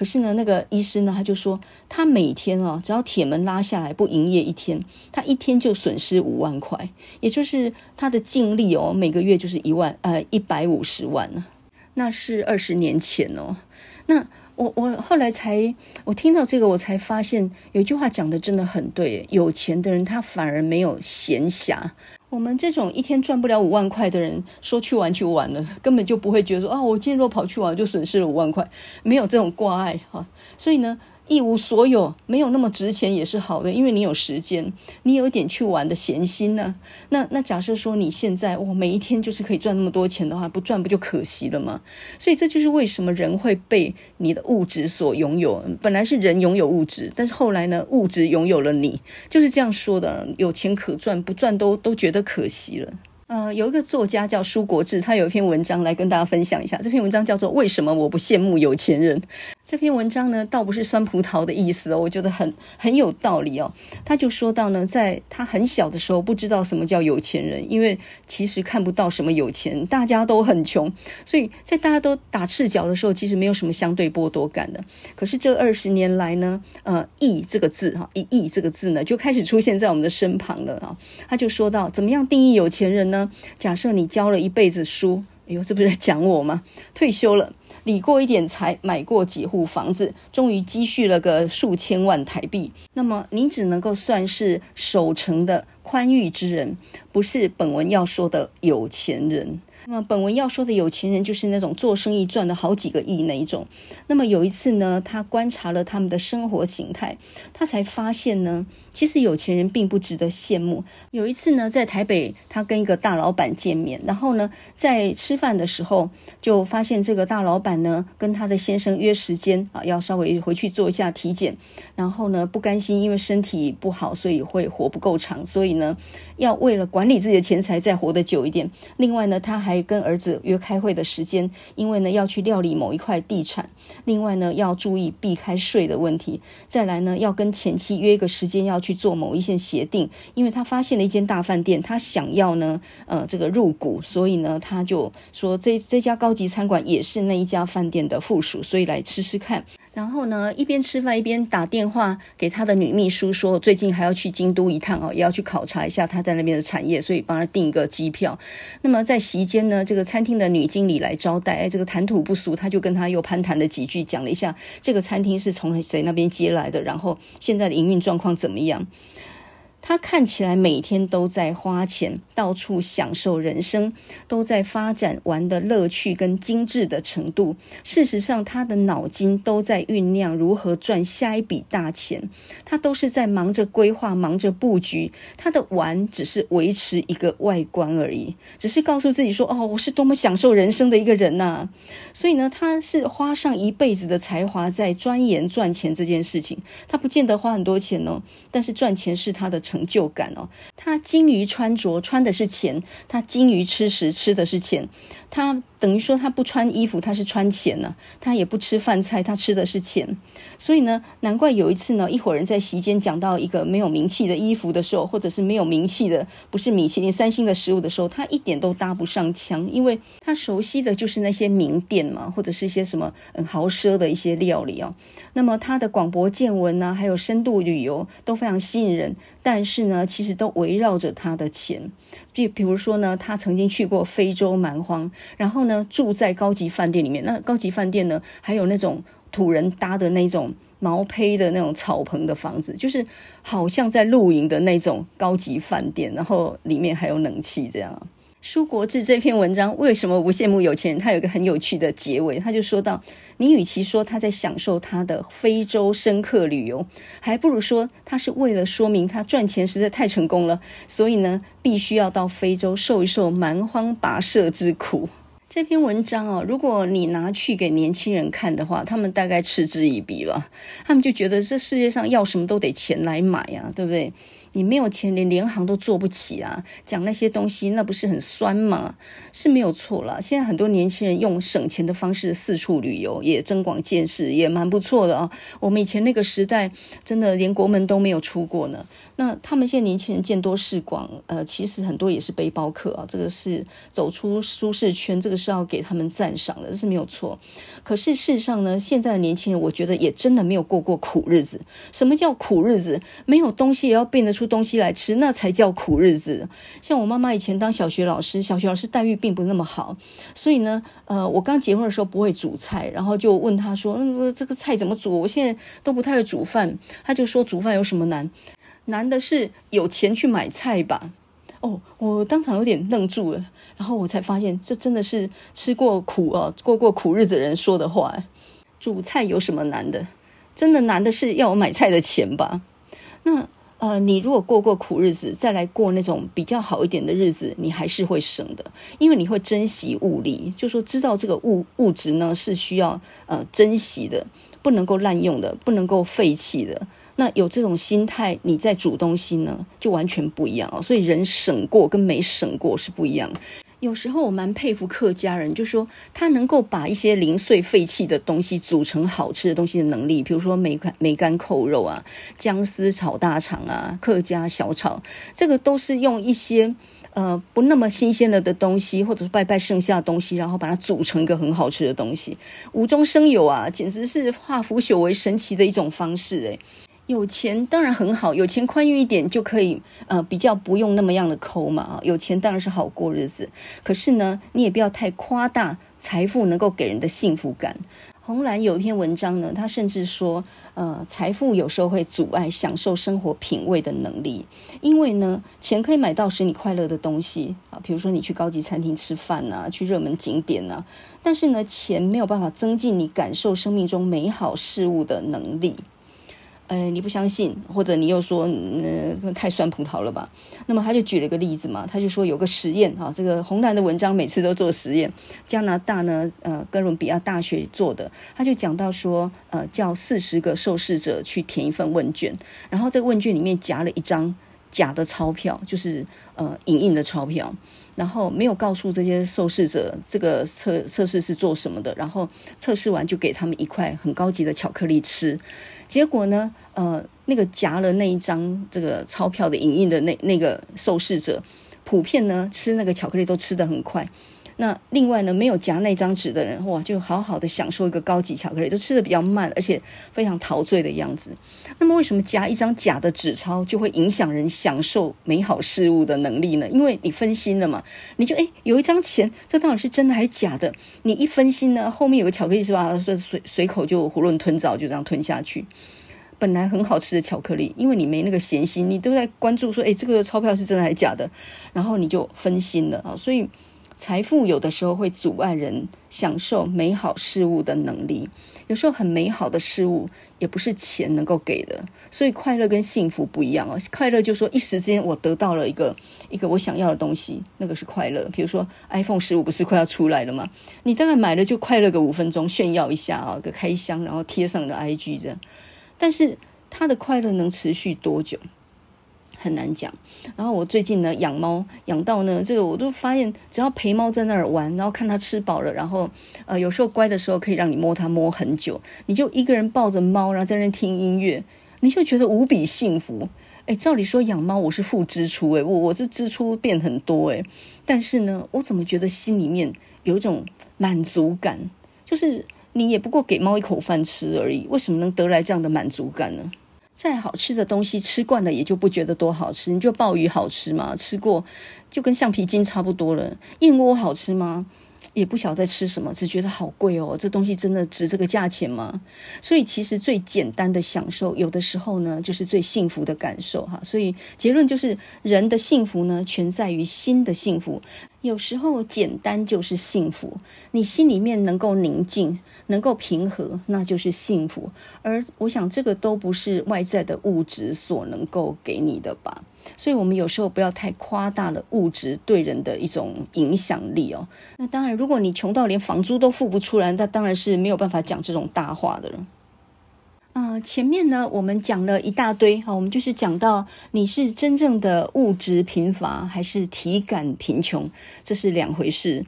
可是呢，那个医师呢，他就说，他每天哦，只要铁门拉下来不营业一天，他一天就损失五万块，也就是他的净利哦，每个月就是一万，呃，一百五十万呢。那是二十年前哦。那我我后来才我听到这个，我才发现有一句话讲的真的很对，有钱的人他反而没有闲暇。我们这种一天赚不了五万块的人，说去玩去玩了，根本就不会觉得说啊，我今天若跑去玩就损失了五万块，没有这种挂碍哈。所以呢。一无所有，没有那么值钱也是好的，因为你有时间，你有一点去玩的闲心呢、那那假设说你现在我，每一天就是可以赚那么多钱的话，不赚不就可惜了吗？所以这就是为什么人会被你的物质所拥有。本来是人拥有物质，但是后来呢，物质拥有了你，就是这样说的。有钱可赚，不赚都都觉得可惜了。呃，有一个作家叫舒国治，他有一篇文章来跟大家分享一下。这篇文章叫做《为什么我不羡慕有钱人》。这篇文章呢，倒不是酸葡萄的意思哦，我觉得很很有道理哦。他就说到呢，在他很小的时候，不知道什么叫有钱人，因为其实看不到什么有钱，大家都很穷，所以在大家都打赤脚的时候，其实没有什么相对剥夺感的。可是这二十年来呢，呃，亿这个字哈，一亿这个字呢，就开始出现在我们的身旁了啊。他就说到，怎么样定义有钱人呢？假设你教了一辈子书，哎呦，这不是在讲我吗？退休了。理过一点财，买过几户房子，终于积蓄了个数千万台币。那么你只能够算是守城的宽裕之人，不是本文要说的有钱人。那么本文要说的有钱人，就是那种做生意赚了好几个亿那一种。那么有一次呢，他观察了他们的生活形态，他才发现呢，其实有钱人并不值得羡慕。有一次呢，在台北，他跟一个大老板见面，然后呢，在吃饭的时候，就发现这个大老板呢，跟他的先生约时间啊，要稍微回去做一下体检，然后呢，不甘心，因为身体不好，所以会活不够长，所以呢，要为了管理自己的钱财，再活得久一点。另外呢，他还跟儿子约开会的时间，因为呢要去料理某一块地产，另外呢要注意避开税的问题，再来呢要跟前妻约一个时间要去做某一些协定，因为他发现了一间大饭店，他想要呢呃这个入股，所以呢他就说这这家高级餐馆也是那一家饭店的附属，所以来吃吃看。然后呢，一边吃饭一边打电话给他的女秘书，说最近还要去京都一趟哦，也要去考察一下他在那边的产业，所以帮他订一个机票。那么在席间呢，这个餐厅的女经理来招待，哎，这个谈吐不俗，他就跟他又攀谈了几句，讲了一下这个餐厅是从谁那边接来的，然后现在的营运状况怎么样。他看起来每天都在花钱，到处享受人生，都在发展玩的乐趣跟精致的程度。事实上，他的脑筋都在酝酿如何赚下一笔大钱。他都是在忙着规划，忙着布局。他的玩只是维持一个外观而已，只是告诉自己说：“哦，我是多么享受人生的一个人呐。”所以呢，他是花上一辈子的才华在钻研赚钱这件事情。他不见得花很多钱哦，但是赚钱是他的。成就感哦，他精于穿着，穿的是钱；他精于吃食，吃的是钱。他等于说他不穿衣服，他是穿钱呢；他也不吃饭菜，他吃的是钱。所以呢，难怪有一次呢，一伙人在席间讲到一个没有名气的衣服的时候，或者是没有名气的，不是米其林三星的食物的时候，他一点都搭不上腔，因为他熟悉的就是那些名店嘛，或者是一些什么很豪奢的一些料理哦。那么他的广博见闻呢，还有深度旅游都非常吸引人，但是呢，其实都围绕着他的钱。比比如说呢，他曾经去过非洲蛮荒，然后呢住在高级饭店里面。那高级饭店呢，还有那种土人搭的那种毛坯的那种草棚的房子，就是好像在露营的那种高级饭店，然后里面还有冷气这样。舒国治这篇文章为什么不羡慕有钱人？他有一个很有趣的结尾，他就说到：你与其说他在享受他的非洲深刻旅游，还不如说他是为了说明他赚钱实在太成功了，所以呢，必须要到非洲受一受蛮荒跋涉之苦。这篇文章哦，如果你拿去给年轻人看的话，他们大概嗤之以鼻了，他们就觉得这世界上要什么都得钱来买呀，对不对？你没有钱，连联航都做不起啊！讲那些东西，那不是很酸吗？是没有错了。现在很多年轻人用省钱的方式四处旅游，也增广见识，也蛮不错的啊。我们以前那个时代，真的连国门都没有出过呢。那他们现在年轻人见多识广，呃，其实很多也是背包客啊。这个是走出舒适圈，这个是要给他们赞赏的，这是没有错。可是事实上呢，现在的年轻人，我觉得也真的没有过过苦日子。什么叫苦日子？没有东西也要变得出。东西来吃，那才叫苦日子。像我妈妈以前当小学老师，小学老师待遇并不那么好，所以呢，呃，我刚结婚的时候不会煮菜，然后就问她说：“嗯，这个菜怎么煮？”我现在都不太会煮饭，她就说：“煮饭有什么难？难的是有钱去买菜吧。”哦，我当场有点愣住了，然后我才发现，这真的是吃过苦啊、过过苦日子的人说的话。煮菜有什么难的？真的难的是要我买菜的钱吧？那。呃，你如果过过苦日子，再来过那种比较好一点的日子，你还是会省的，因为你会珍惜物力，就说知道这个物物质呢是需要呃珍惜的，不能够滥用的，不能够废弃的。那有这种心态，你在煮东西呢，就完全不一样哦。所以人省过跟没省过是不一样。有时候我蛮佩服客家人，就说他能够把一些零碎废弃的东西组成好吃的东西的能力，比如说梅干梅干扣肉啊、姜丝炒大肠啊、客家小炒，这个都是用一些呃不那么新鲜了的东西，或者是拜拜剩下的东西，然后把它组成一个很好吃的东西，无中生有啊，简直是化腐朽为神奇的一种方式诶。有钱当然很好，有钱宽裕一点就可以，呃，比较不用那么样的抠嘛啊。有钱当然是好过日子，可是呢，你也不要太夸大财富能够给人的幸福感。红蓝有一篇文章呢，他甚至说，呃，财富有时候会阻碍享受生活品味的能力，因为呢，钱可以买到使你快乐的东西啊，比如说你去高级餐厅吃饭啊，去热门景点啊，但是呢，钱没有办法增进你感受生命中美好事物的能力。呃，你不相信，或者你又说，嗯、呃，太酸葡萄了吧？那么他就举了个例子嘛，他就说有个实验啊，这个红蓝的文章每次都做实验，加拿大呢，呃，哥伦比亚大学做的，他就讲到说，呃，叫四十个受试者去填一份问卷，然后这个问卷里面夹了一张假的钞票，就是呃影印的钞票。然后没有告诉这些受试者这个测测试是做什么的，然后测试完就给他们一块很高级的巧克力吃。结果呢，呃，那个夹了那一张这个钞票的影印的那那个受试者，普遍呢吃那个巧克力都吃得很快。那另外呢，没有夹那张纸的人，哇，就好好的享受一个高级巧克力，都吃得比较慢，而且非常陶醉的样子。那么，为什么夹一张假的纸钞就会影响人享受美好事物的能力呢？因为你分心了嘛，你就诶，有一张钱，这到底是真的还是假的？你一分心呢，后面有个巧克力是吧？随随随口就囫囵吞枣，就这样吞下去。本来很好吃的巧克力，因为你没那个闲心，你都在关注说，诶，这个钞票是真的还是假的？然后你就分心了啊，所以。财富有的时候会阻碍人享受美好事物的能力，有时候很美好的事物也不是钱能够给的，所以快乐跟幸福不一样哦。快乐就是说一时之间我得到了一个一个我想要的东西，那个是快乐。比如说 iPhone 十五不是快要出来了吗？你当然买了就快乐个五分钟，炫耀一下啊，个开箱，然后贴上了 IG 这样。但是它的快乐能持续多久？很难讲。然后我最近呢养猫，养到呢这个我都发现，只要陪猫在那儿玩，然后看它吃饱了，然后呃有时候乖的时候可以让你摸它摸很久，你就一个人抱着猫，然后在那听音乐，你就觉得无比幸福。诶，照理说养猫我是负支出，诶，我我是支出变很多，诶，但是呢，我怎么觉得心里面有一种满足感？就是你也不过给猫一口饭吃而已，为什么能得来这样的满足感呢？再好吃的东西吃惯了，也就不觉得多好吃。你就鲍鱼好吃吗？吃过就跟橡皮筋差不多了。燕窝好吃吗？也不晓得在吃什么，只觉得好贵哦。这东西真的值这个价钱吗？所以其实最简单的享受，有的时候呢，就是最幸福的感受哈。所以结论就是，人的幸福呢，全在于心的幸福。有时候简单就是幸福，你心里面能够宁静。能够平和，那就是幸福。而我想，这个都不是外在的物质所能够给你的吧。所以，我们有时候不要太夸大了物质对人的一种影响力哦。那当然，如果你穷到连房租都付不出来，那当然是没有办法讲这种大话的了。啊、前面呢，我们讲了一大堆哈，我们就是讲到你是真正的物质贫乏，还是体感贫穷，这是两回事。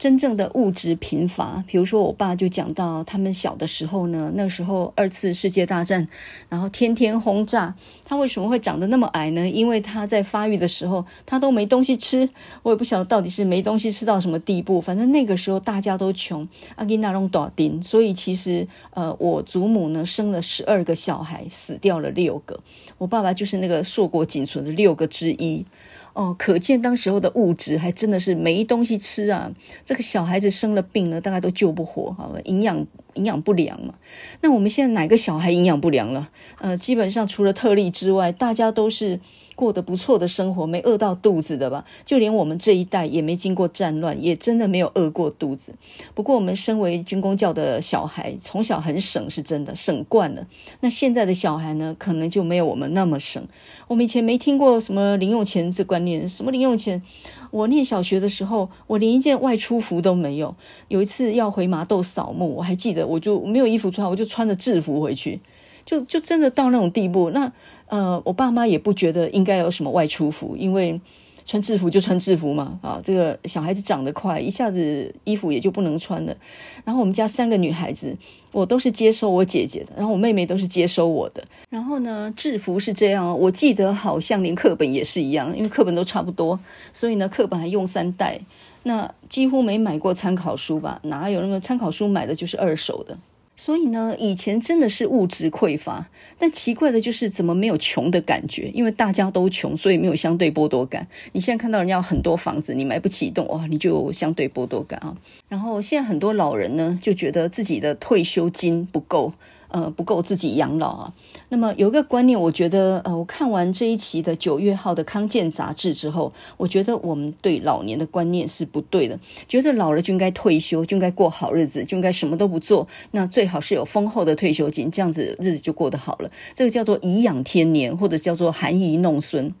真正的物质贫乏，比如说我爸就讲到他们小的时候呢，那时候二次世界大战，然后天天轰炸，他为什么会长得那么矮呢？因为他在发育的时候他都没东西吃，我也不晓得到底是没东西吃到什么地步，反正那个时候大家都穷，阿吉那隆多丁，所以其实呃我祖母呢生了十二个小孩，死掉了六个，我爸爸就是那个硕果仅存的六个之一。哦，可见当时候的物质还真的是没东西吃啊！这个小孩子生了病呢，大概都救不活，好吧？营养营养不良嘛。那我们现在哪个小孩营养不良了？呃，基本上除了特例之外，大家都是。过得不错的生活，没饿到肚子的吧？就连我们这一代也没经过战乱，也真的没有饿过肚子。不过我们身为军公教的小孩，从小很省，是真的省惯了。那现在的小孩呢，可能就没有我们那么省。我们以前没听过什么零用钱这观念，什么零用钱？我念小学的时候，我连一件外出服都没有。有一次要回麻豆扫墓，我还记得，我就没有衣服穿，我就穿着制服回去。就就真的到那种地步，那呃，我爸妈也不觉得应该有什么外出服，因为穿制服就穿制服嘛，啊，这个小孩子长得快，一下子衣服也就不能穿了。然后我们家三个女孩子，我都是接收我姐姐的，然后我妹妹都是接收我的。然后呢，制服是这样，我记得好像连课本也是一样，因为课本都差不多，所以呢，课本还用三代。那几乎没买过参考书吧？哪有那么参考书买的就是二手的？所以呢，以前真的是物质匮乏，但奇怪的就是怎么没有穷的感觉？因为大家都穷，所以没有相对剥夺感。你现在看到人家很多房子，你买不起一栋，哇，你就相对剥夺感啊。然后现在很多老人呢，就觉得自己的退休金不够。呃，不够自己养老啊。那么有一个观念，我觉得，呃，我看完这一期的九月号的康健杂志之后，我觉得我们对老年的观念是不对的。觉得老了就应该退休，就应该过好日子，就应该什么都不做。那最好是有丰厚的退休金，这样子日子就过得好了。这个叫做颐养天年，或者叫做含饴弄孙。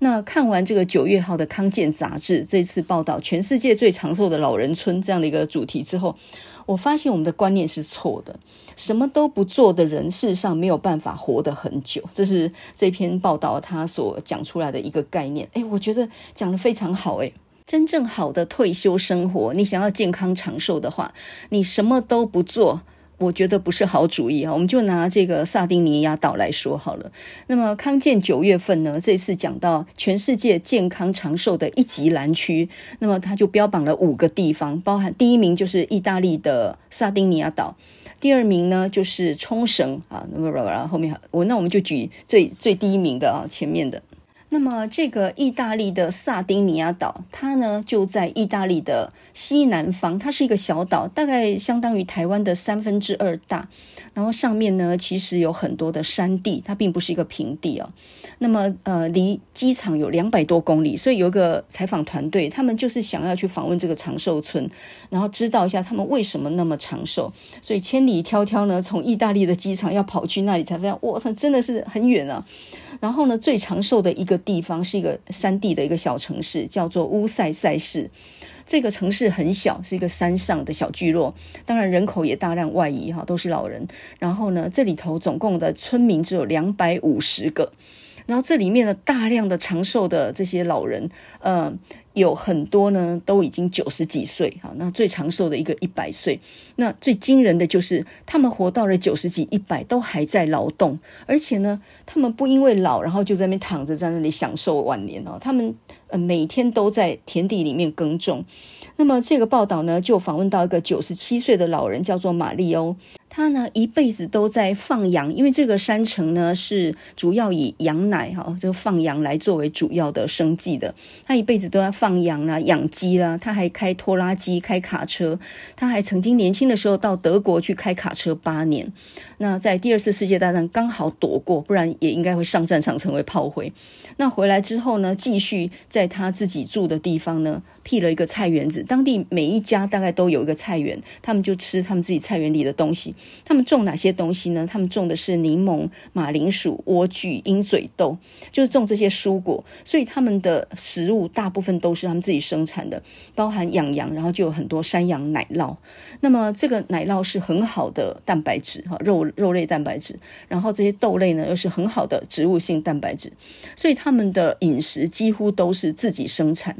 那看完这个九月号的康健杂志这次报道全世界最长寿的老人村这样的一个主题之后，我发现我们的观念是错的。什么都不做的人，事实上没有办法活得很久。这是这篇报道他所讲出来的一个概念。诶，我觉得讲得非常好。诶，真正好的退休生活，你想要健康长寿的话，你什么都不做。我觉得不是好主意啊！我们就拿这个萨丁尼亚岛来说好了。那么康健九月份呢，这次讲到全世界健康长寿的一级蓝区，那么他就标榜了五个地方，包含第一名就是意大利的萨丁尼亚岛，第二名呢就是冲绳啊。那么然后后面我那我们就举最最第一名的啊，前面的。那么，这个意大利的萨丁尼亚岛，它呢就在意大利的西南方，它是一个小岛，大概相当于台湾的三分之二大。然后上面呢，其实有很多的山地，它并不是一个平地哦。那么，呃，离机场有两百多公里，所以有一个采访团队，他们就是想要去访问这个长寿村，然后知道一下他们为什么那么长寿。所以千里迢迢呢，从意大利的机场要跑去那里，才发现哇，它真的是很远啊。然后呢，最长寿的一个地方是一个山地的一个小城市，叫做乌塞塞市。这个城市很小，是一个山上的小聚落，当然人口也大量外移哈，都是老人。然后呢，这里头总共的村民只有两百五十个。然后这里面的大量的长寿的这些老人，嗯，有很多呢都已经九十几岁哈。那最长寿的一个一百岁，那最惊人的就是他们活到了九十几、一百都还在劳动，而且呢，他们不因为老然后就在那边躺着在那里享受晚年哦，他们呃每天都在田地里面耕种。那么这个报道呢，就访问到一个九十七岁的老人，叫做马利欧。他呢一辈子都在放羊，因为这个山城呢是主要以羊奶哈，就放羊来作为主要的生计的。他一辈子都在放羊啦、养鸡啦，他还开拖拉机、开卡车。他还曾经年轻的时候到德国去开卡车八年。那在第二次世界大战刚好躲过，不然也应该会上战场成为炮灰。那回来之后呢，继续在他自己住的地方呢，辟了一个菜园子。当地每一家大概都有一个菜园，他们就吃他们自己菜园里的东西。他们种哪些东西呢？他们种的是柠檬、马铃薯、莴苣、鹰嘴豆，就是种这些蔬果。所以他们的食物大部分都是他们自己生产的，包含养羊，然后就有很多山羊奶酪。那么这个奶酪是很好的蛋白质，哈，肉肉类蛋白质。然后这些豆类呢，又是很好的植物性蛋白质。所以他他们的饮食几乎都是自己生产。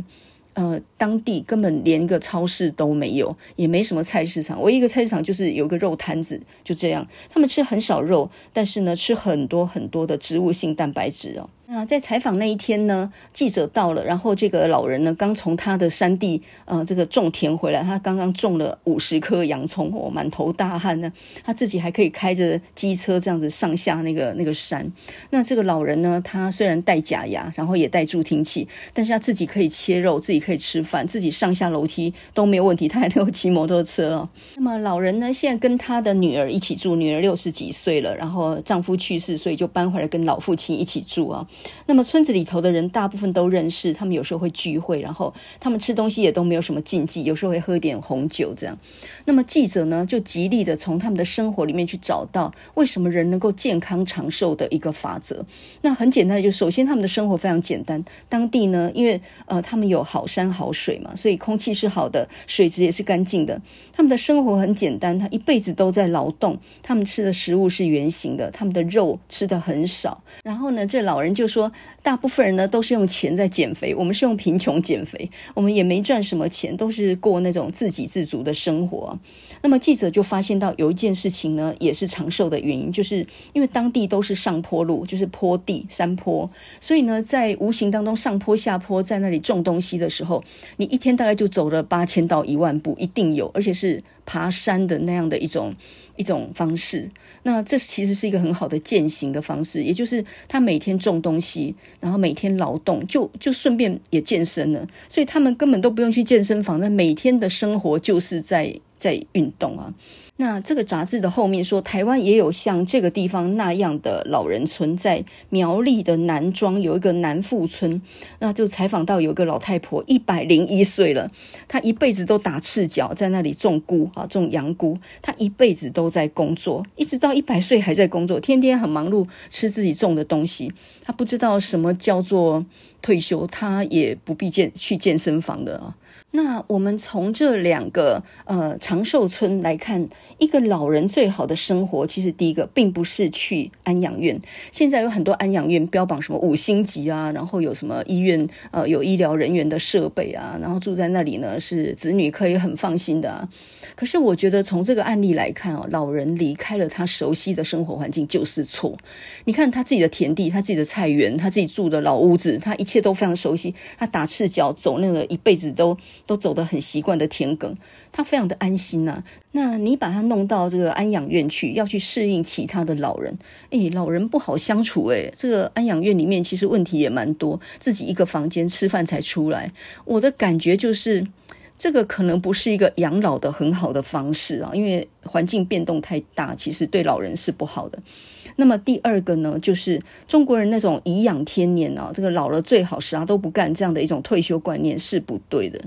呃，当地根本连个超市都没有，也没什么菜市场。唯一一个菜市场就是有个肉摊子，就这样。他们吃很少肉，但是呢，吃很多很多的植物性蛋白质哦。那在采访那一天呢，记者到了，然后这个老人呢，刚从他的山地，呃，这个种田回来，他刚刚种了五十棵洋葱，哦，满头大汗呢，他自己还可以开着机车这样子上下那个那个山。那这个老人呢，他虽然戴假牙，然后也戴助听器，但是他自己可以切肉，自己可以吃饭，自己上下楼梯都没有问题，他还能够骑摩托车哦。那么老人呢，现在跟他的女儿一起住，女儿六十几岁了，然后丈夫去世，所以就搬回来跟老父亲一起住啊。那么村子里头的人大部分都认识，他们有时候会聚会，然后他们吃东西也都没有什么禁忌，有时候会喝点红酒这样。那么记者呢，就极力的从他们的生活里面去找到为什么人能够健康长寿的一个法则。那很简单，就首先他们的生活非常简单，当地呢，因为呃他们有好山好水嘛，所以空气是好的，水质也是干净的。他们的生活很简单，他一辈子都在劳动，他们吃的食物是原形的，他们的肉吃的很少。然后呢，这老人就说，大部分人呢都是用钱在减肥，我们是用贫穷减肥，我们也没赚什么钱，都是过那种自给自足的生活。那么记者就发现到有一件事情呢，也是长寿的原因，就是因为当地都是上坡路，就是坡地、山坡，所以呢，在无形当中上坡下坡，在那里种东西的时候，你一天大概就走了八千到一万步，一定有，而且是爬山的那样的一种一种方式。那这其实是一个很好的践行的方式，也就是他每天种东西，然后每天劳动，就就顺便也健身了。所以他们根本都不用去健身房，那每天的生活就是在在运动啊。那这个杂志的后面说，台湾也有像这个地方那样的老人村，在苗栗的南庄有一个南富村，那就采访到有一个老太婆，一百零一岁了，她一辈子都打赤脚在那里种菇啊，种洋菇，她一辈子都在工作，一直到一百岁还在工作，天天很忙碌，吃自己种的东西，她不知道什么叫做退休，她也不必健去健身房的啊。那我们从这两个呃长寿村来看，一个老人最好的生活，其实第一个并不是去安养院。现在有很多安养院标榜什么五星级啊，然后有什么医院呃有医疗人员的设备啊，然后住在那里呢是子女可以很放心的啊。可是我觉得从这个案例来看哦，老人离开了他熟悉的生活环境就是错。你看他自己的田地，他自己的菜园，他自己住的老屋子，他一切都非常熟悉。他打赤脚走那个一辈子都。都走得很习惯的田埂，他非常的安心呐、啊。那你把他弄到这个安养院去，要去适应其他的老人，诶，老人不好相处诶，这个安养院里面其实问题也蛮多，自己一个房间吃饭才出来。我的感觉就是，这个可能不是一个养老的很好的方式啊，因为环境变动太大，其实对老人是不好的。那么第二个呢，就是中国人那种颐养天年啊，这个老了最好啥都不干这样的一种退休观念是不对的。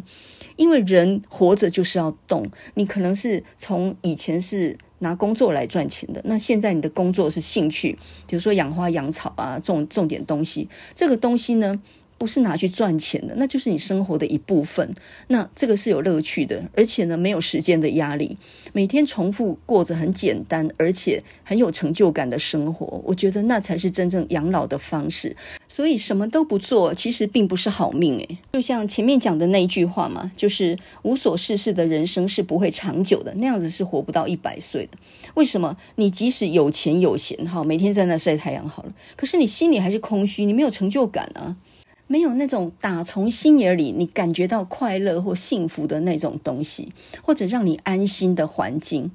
因为人活着就是要动，你可能是从以前是拿工作来赚钱的，那现在你的工作是兴趣，比如说养花养草啊，种种点东西，这个东西呢，不是拿去赚钱的，那就是你生活的一部分。那这个是有乐趣的，而且呢，没有时间的压力，每天重复过着很简单而且很有成就感的生活。我觉得那才是真正养老的方式。所以什么都不做，其实并不是好命诶。就像前面讲的那一句话嘛，就是无所事事的人生是不会长久的，那样子是活不到一百岁的。为什么？你即使有钱有闲，哈，每天在那晒太阳好了，可是你心里还是空虚，你没有成就感啊。没有那种打从心眼里你感觉到快乐或幸福的那种东西，或者让你安心的环境。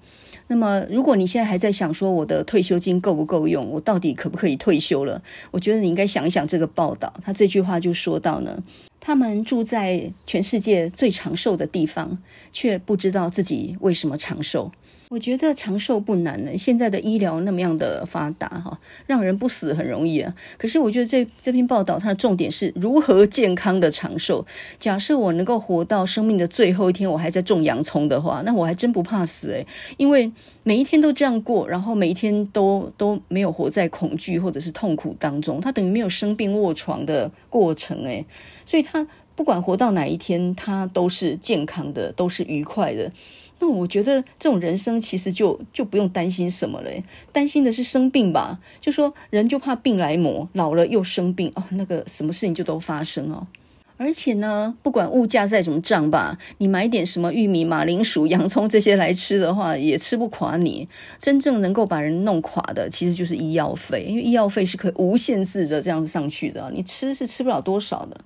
那么，如果你现在还在想说我的退休金够不够用，我到底可不可以退休了？我觉得你应该想一想这个报道。他这句话就说到呢，他们住在全世界最长寿的地方，却不知道自己为什么长寿。我觉得长寿不难呢，现在的医疗那么样的发达哈，让人不死很容易啊。可是我觉得这这篇报道它的重点是如何健康的长寿。假设我能够活到生命的最后一天，我还在种洋葱的话，那我还真不怕死诶，因为每一天都这样过，然后每一天都都没有活在恐惧或者是痛苦当中，他等于没有生病卧床的过程诶，所以他不管活到哪一天，他都是健康的，都是愉快的。那我觉得这种人生其实就就不用担心什么了，担心的是生病吧？就说人就怕病来磨，老了又生病哦，那个什么事情就都发生哦。而且呢，不管物价再怎么涨吧，你买点什么玉米、马铃薯、洋葱这些来吃的话，也吃不垮你。真正能够把人弄垮的，其实就是医药费，因为医药费是可以无限制的这样子上去的，你吃是吃不了多少的。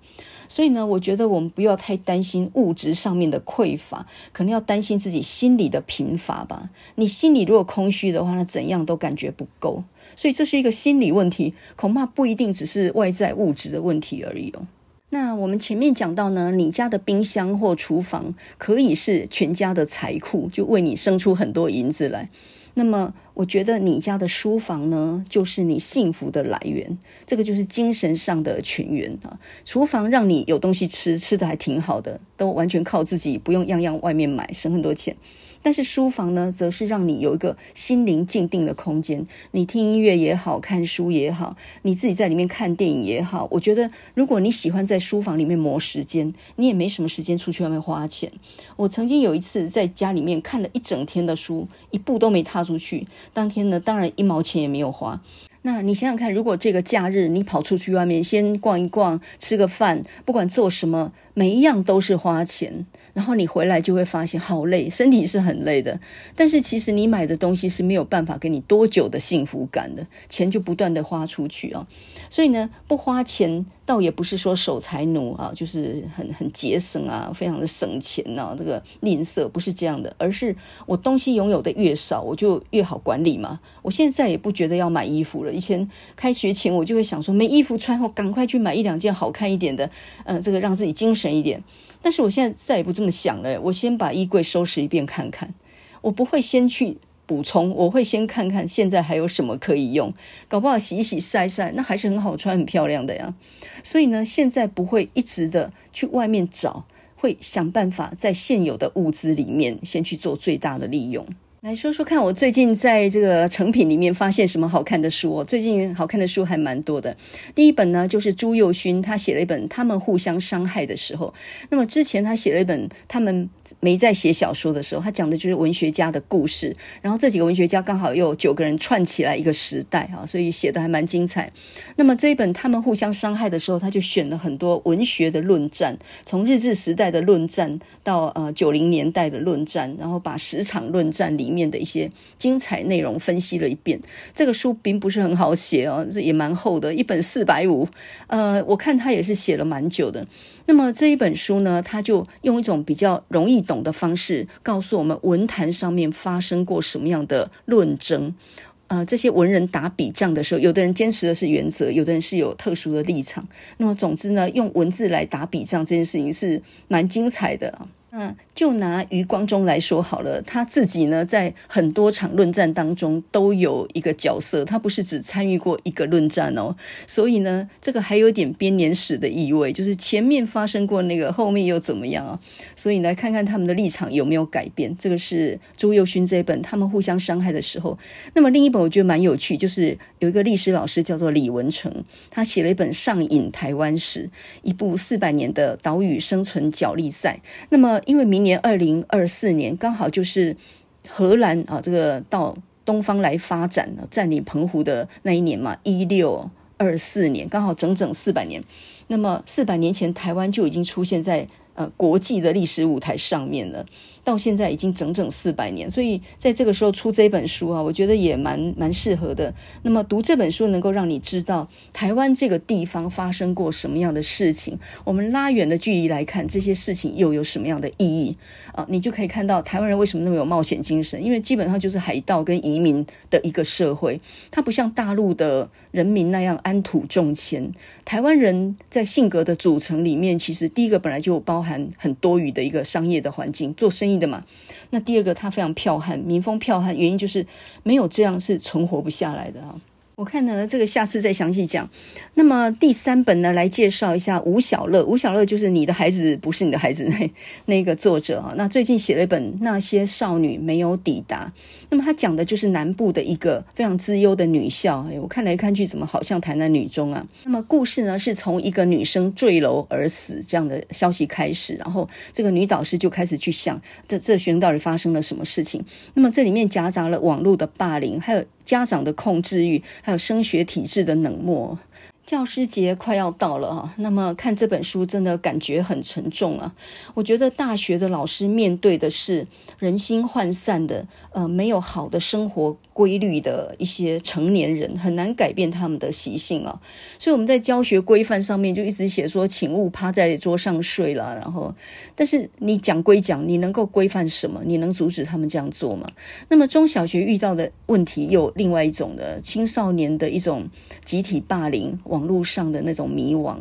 所以呢，我觉得我们不要太担心物质上面的匮乏，可能要担心自己心里的贫乏吧。你心里如果空虚的话，那怎样都感觉不够。所以这是一个心理问题，恐怕不一定只是外在物质的问题而已哦。那我们前面讲到呢，你家的冰箱或厨房可以是全家的财库，就为你生出很多银子来。那么，我觉得你家的书房呢，就是你幸福的来源，这个就是精神上的泉源啊。厨房让你有东西吃，吃的还挺好的，都完全靠自己，不用样样外面买，省很多钱。但是书房呢，则是让你有一个心灵静定的空间。你听音乐也好，看书也好，你自己在里面看电影也好。我觉得，如果你喜欢在书房里面磨时间，你也没什么时间出去外面花钱。我曾经有一次在家里面看了一整天的书，一步都没踏出去。当天呢，当然一毛钱也没有花。那你想想看，如果这个假日你跑出去外面先逛一逛，吃个饭，不管做什么，每一样都是花钱，然后你回来就会发现好累，身体是很累的。但是其实你买的东西是没有办法给你多久的幸福感的，钱就不断的花出去啊。所以呢，不花钱倒也不是说守财奴啊，就是很很节省啊，非常的省钱呐，这个吝啬不是这样的，而是我东西拥有的越少，我就越好管理嘛。我现在也不觉得要买衣服了。以前开学前我就会想说，没衣服穿后赶快去买一两件好看一点的，嗯、这个让自己精神神一点。但是我现在再也不这么想了，我先把衣柜收拾一遍看看，我不会先去补充，我会先看看现在还有什么可以用，搞不好洗一洗晒晒，那还是很好穿很漂亮的呀。所以呢，现在不会一直的去外面找，会想办法在现有的物资里面先去做最大的利用。来说说看，我最近在这个成品里面发现什么好看的书哦？最近好看的书还蛮多的。第一本呢，就是朱佑勋他写了一本《他们互相伤害的时候》。那么之前他写了一本《他们没在写小说的时候》，他讲的就是文学家的故事。然后这几个文学家刚好又九个人串起来一个时代啊，所以写的还蛮精彩。那么这一本《他们互相伤害的时候》，他就选了很多文学的论战，从日治时代的论战到呃九零年代的论战，然后把十场论战里。面的一些精彩内容分析了一遍，这个书并不是很好写哦，这也蛮厚的，一本四百五，呃，我看他也是写了蛮久的。那么这一本书呢，他就用一种比较容易懂的方式，告诉我们文坛上面发生过什么样的论争，呃，这些文人打笔仗的时候，有的人坚持的是原则，有的人是有特殊的立场。那么总之呢，用文字来打笔仗这件事情是蛮精彩的。嗯，就拿余光中来说好了，他自己呢，在很多场论战当中都有一个角色，他不是只参与过一个论战哦，所以呢，这个还有点编年史的意味，就是前面发生过那个，后面又怎么样啊？所以来看看他们的立场有没有改变。这个是朱宥勋这一本《他们互相伤害的时候》。那么另一本我觉得蛮有趣，就是有一个历史老师叫做李文成，他写了一本《上瘾台湾史》，一部四百年的岛屿生存角力赛。那么因为明年二零二四年刚好就是荷兰啊，这个到东方来发展、占领澎湖的那一年嘛，一六二四年，刚好整整四百年。那么四百年前，台湾就已经出现在呃国际的历史舞台上面了。到现在已经整整四百年，所以在这个时候出这本书啊，我觉得也蛮蛮适合的。那么读这本书能够让你知道台湾这个地方发生过什么样的事情，我们拉远的距离来看，这些事情又有什么样的意义啊？你就可以看到台湾人为什么那么有冒险精神，因为基本上就是海盗跟移民的一个社会，它不像大陆的人民那样安土重迁。台湾人在性格的组成里面，其实第一个本来就包含很多余的一个商业的环境，做生意的嘛，那第二个他非常剽悍，民风剽悍，原因就是没有这样是存活不下来的啊。我看呢，这个下次再详细讲。那么第三本呢，来介绍一下吴晓乐。吴晓乐就是你的孩子不是你的孩子 *laughs* 那那个作者啊。那最近写了一本《那些少女没有抵达》。那么他讲的就是南部的一个非常资优的女校。哎，我看来看去，怎么好像台南女中啊？那么故事呢，是从一个女生坠楼而死这样的消息开始，然后这个女导师就开始去想，这这学生到底发生了什么事情？那么这里面夹杂了网络的霸凌，还有。家长的控制欲，还有升学体制的冷漠。教师节快要到了哈，那么看这本书真的感觉很沉重啊。我觉得大学的老师面对的是人心涣散的，呃，没有好的生活规律的一些成年人，很难改变他们的习性啊。所以我们在教学规范上面就一直写说，请勿趴在桌上睡了。然后，但是你讲归讲，你能够规范什么？你能阻止他们这样做吗？那么中小学遇到的问题又另外一种的青少年的一种集体霸凌。网络上的那种迷惘，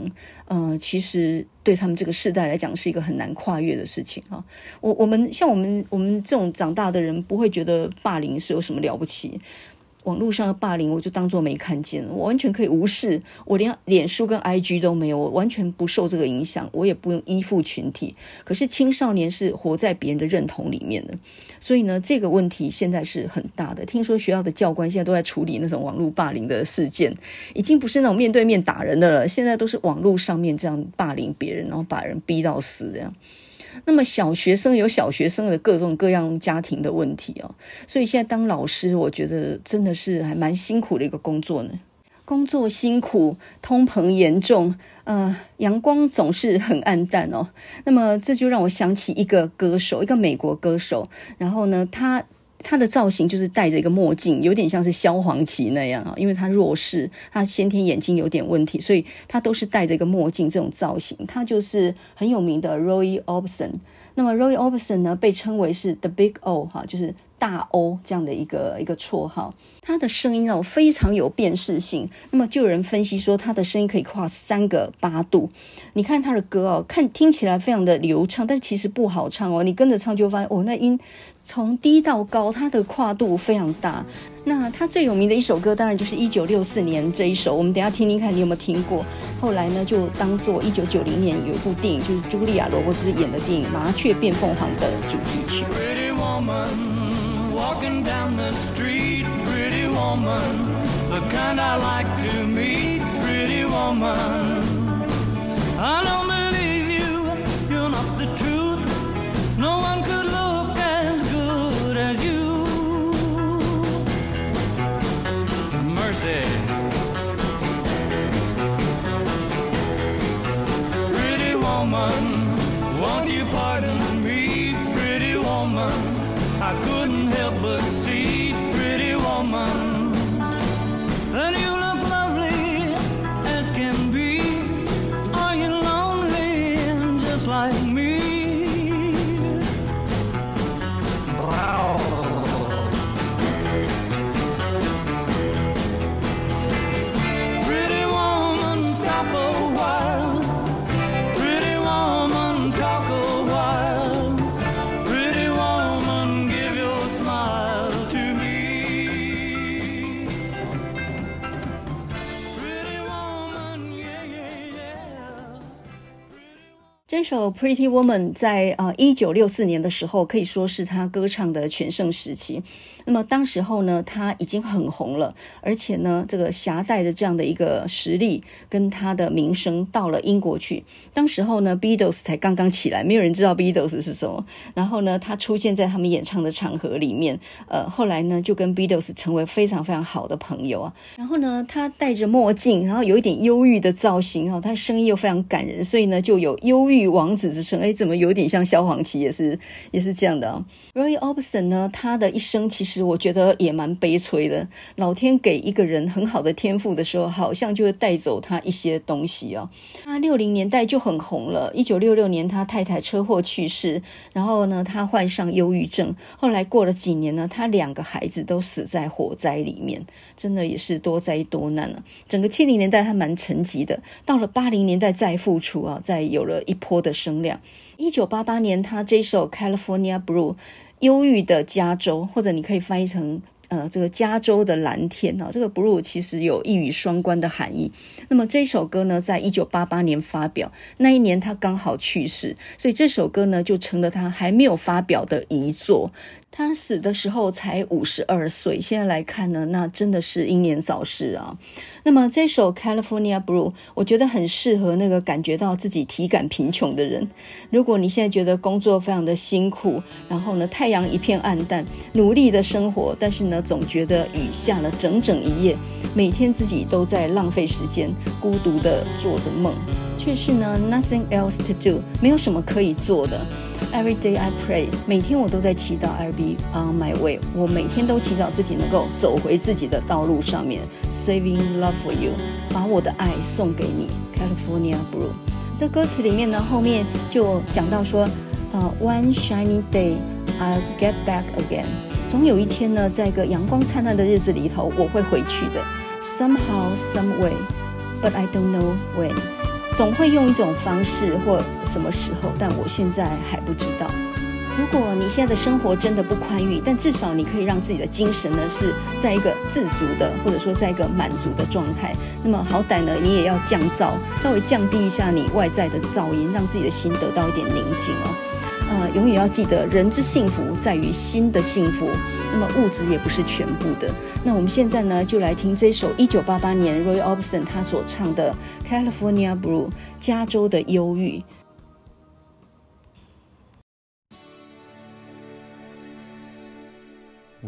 呃，其实对他们这个世代来讲是一个很难跨越的事情啊。我我们像我们我们这种长大的人，不会觉得霸凌是有什么了不起。网络上的霸凌，我就当做没看见，我完全可以无视。我连脸书跟 IG 都没有，我完全不受这个影响，我也不用依附群体。可是青少年是活在别人的认同里面的，所以呢，这个问题现在是很大的。听说学校的教官现在都在处理那种网络霸凌的事件，已经不是那种面对面打人的了，现在都是网络上面这样霸凌别人，然后把人逼到死这样。那么小学生有小学生的各种各样家庭的问题哦，所以现在当老师，我觉得真的是还蛮辛苦的一个工作呢。工作辛苦，通膨严重，呃，阳光总是很暗淡哦。那么这就让我想起一个歌手，一个美国歌手。然后呢，他他的造型就是戴着一个墨镜，有点像是萧煌奇那样啊。因为他弱视，他先天眼睛有点问题，所以他都是戴着一个墨镜这种造型。他就是很有名的 Roy Orbison。那么 Roy Orbison 呢，被称为是 The Big O 哈，就是大 O 这样的一个一个绰号。他的声音哦非常有辨识性。那么就有人分析说，他的声音可以跨三个八度。你看他的歌哦，看听起来非常的流畅，但其实不好唱哦。你跟着唱就发现哦，那音从低到高，它的跨度非常大。那他最有名的一首歌，当然就是一九六四年这一首。我们等下听听看，你有没有听过？后来呢，就当做一九九零年有一部电影，就是茱莉亚·罗伯兹演的电影《麻雀变凤凰》的主题曲。woman, won't you pardon me, pretty woman? I couldn't help but see, pretty woman. 这首《Pretty Woman》在呃一九六四年的时候，可以说是他歌唱的全盛时期。那么当时候呢，他已经很红了，而且呢，这个携带着这样的一个实力跟他的名声到了英国去。当时候呢，Beatles 才刚刚起来，没有人知道 Beatles 是什么。然后呢，他出现在他们演唱的场合里面，呃，后来呢，就跟 Beatles 成为非常非常好的朋友啊。然后呢，他戴着墨镜，然后有一点忧郁的造型啊，他声音又非常感人，所以呢，就有忧郁王子之称，哎，怎么有点像萧煌奇，也是也是这样的啊。Roy Orbison 呢，他的一生其实我觉得也蛮悲催的。老天给一个人很好的天赋的时候，好像就会带走他一些东西啊。他六零年代就很红了，一九六六年他太太车祸去世，然后呢，他患上忧郁症，后来过了几年呢，他两个孩子都死在火灾里面，真的也是多灾多难啊。整个七零年代他蛮沉寂的，到了八零年代再复出啊，再有了一波的声量。一九八八年，他这首《California Blue》忧郁的加州，或者你可以翻译成呃这个加州的蓝天啊，这个 Blue 其实有一语双关的含义。那么这首歌呢，在一九八八年发表，那一年他刚好去世，所以这首歌呢就成了他还没有发表的遗作。他死的时候才五十二岁，现在来看呢，那真的是英年早逝啊。那么这首《California Blue》，我觉得很适合那个感觉到自己体感贫穷的人。如果你现在觉得工作非常的辛苦，然后呢，太阳一片暗淡，努力的生活，但是呢，总觉得雨下了整整一夜，每天自己都在浪费时间，孤独的做着梦，却是呢，nothing else to do，没有什么可以做的。Every day I pray，每天我都在祈祷。Be on my way，我每天都祈祷自己能够走回自己的道路上面。Saving love for you，把我的爱送给你。California Blue，这歌词里面呢，后面就讲到说，呃，One shiny day I'll get back again，总有一天呢，在一个阳光灿烂的日子里头，我会回去的。Somehow, some way，but I don't know when。总会用一种方式或什么时候，但我现在还不知道。如果你现在的生活真的不宽裕，但至少你可以让自己的精神呢是在一个自足的，或者说在一个满足的状态。那么好歹呢，你也要降噪，稍微降低一下你外在的噪音，让自己的心得到一点宁静哦。呃，永远要记得，人之幸福在于心的幸福。那么物质也不是全部的。那我们现在呢，就来听这首一九八八年 Roy Orbison 他所唱的《California Blue》加州的忧郁。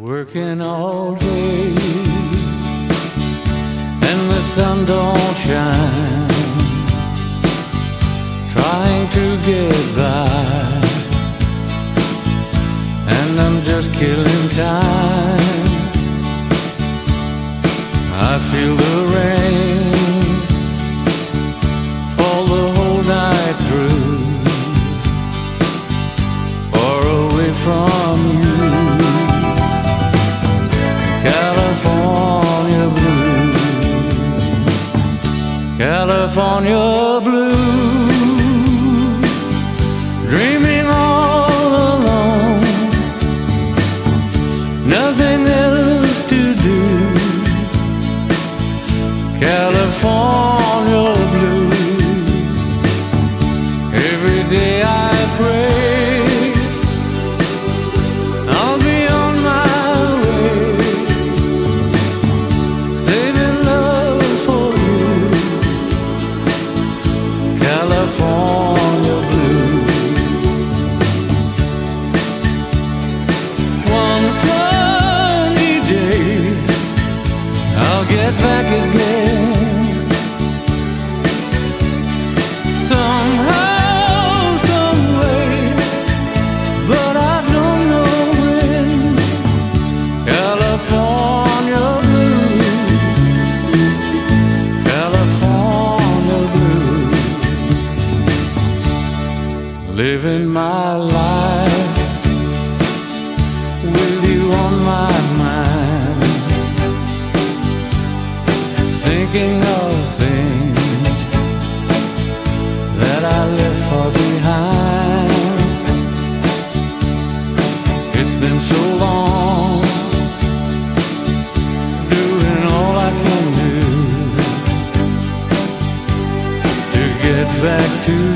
Working all day, and the sun don't shine. Trying to get by, and I'm just killing time. I feel the rain. on your back to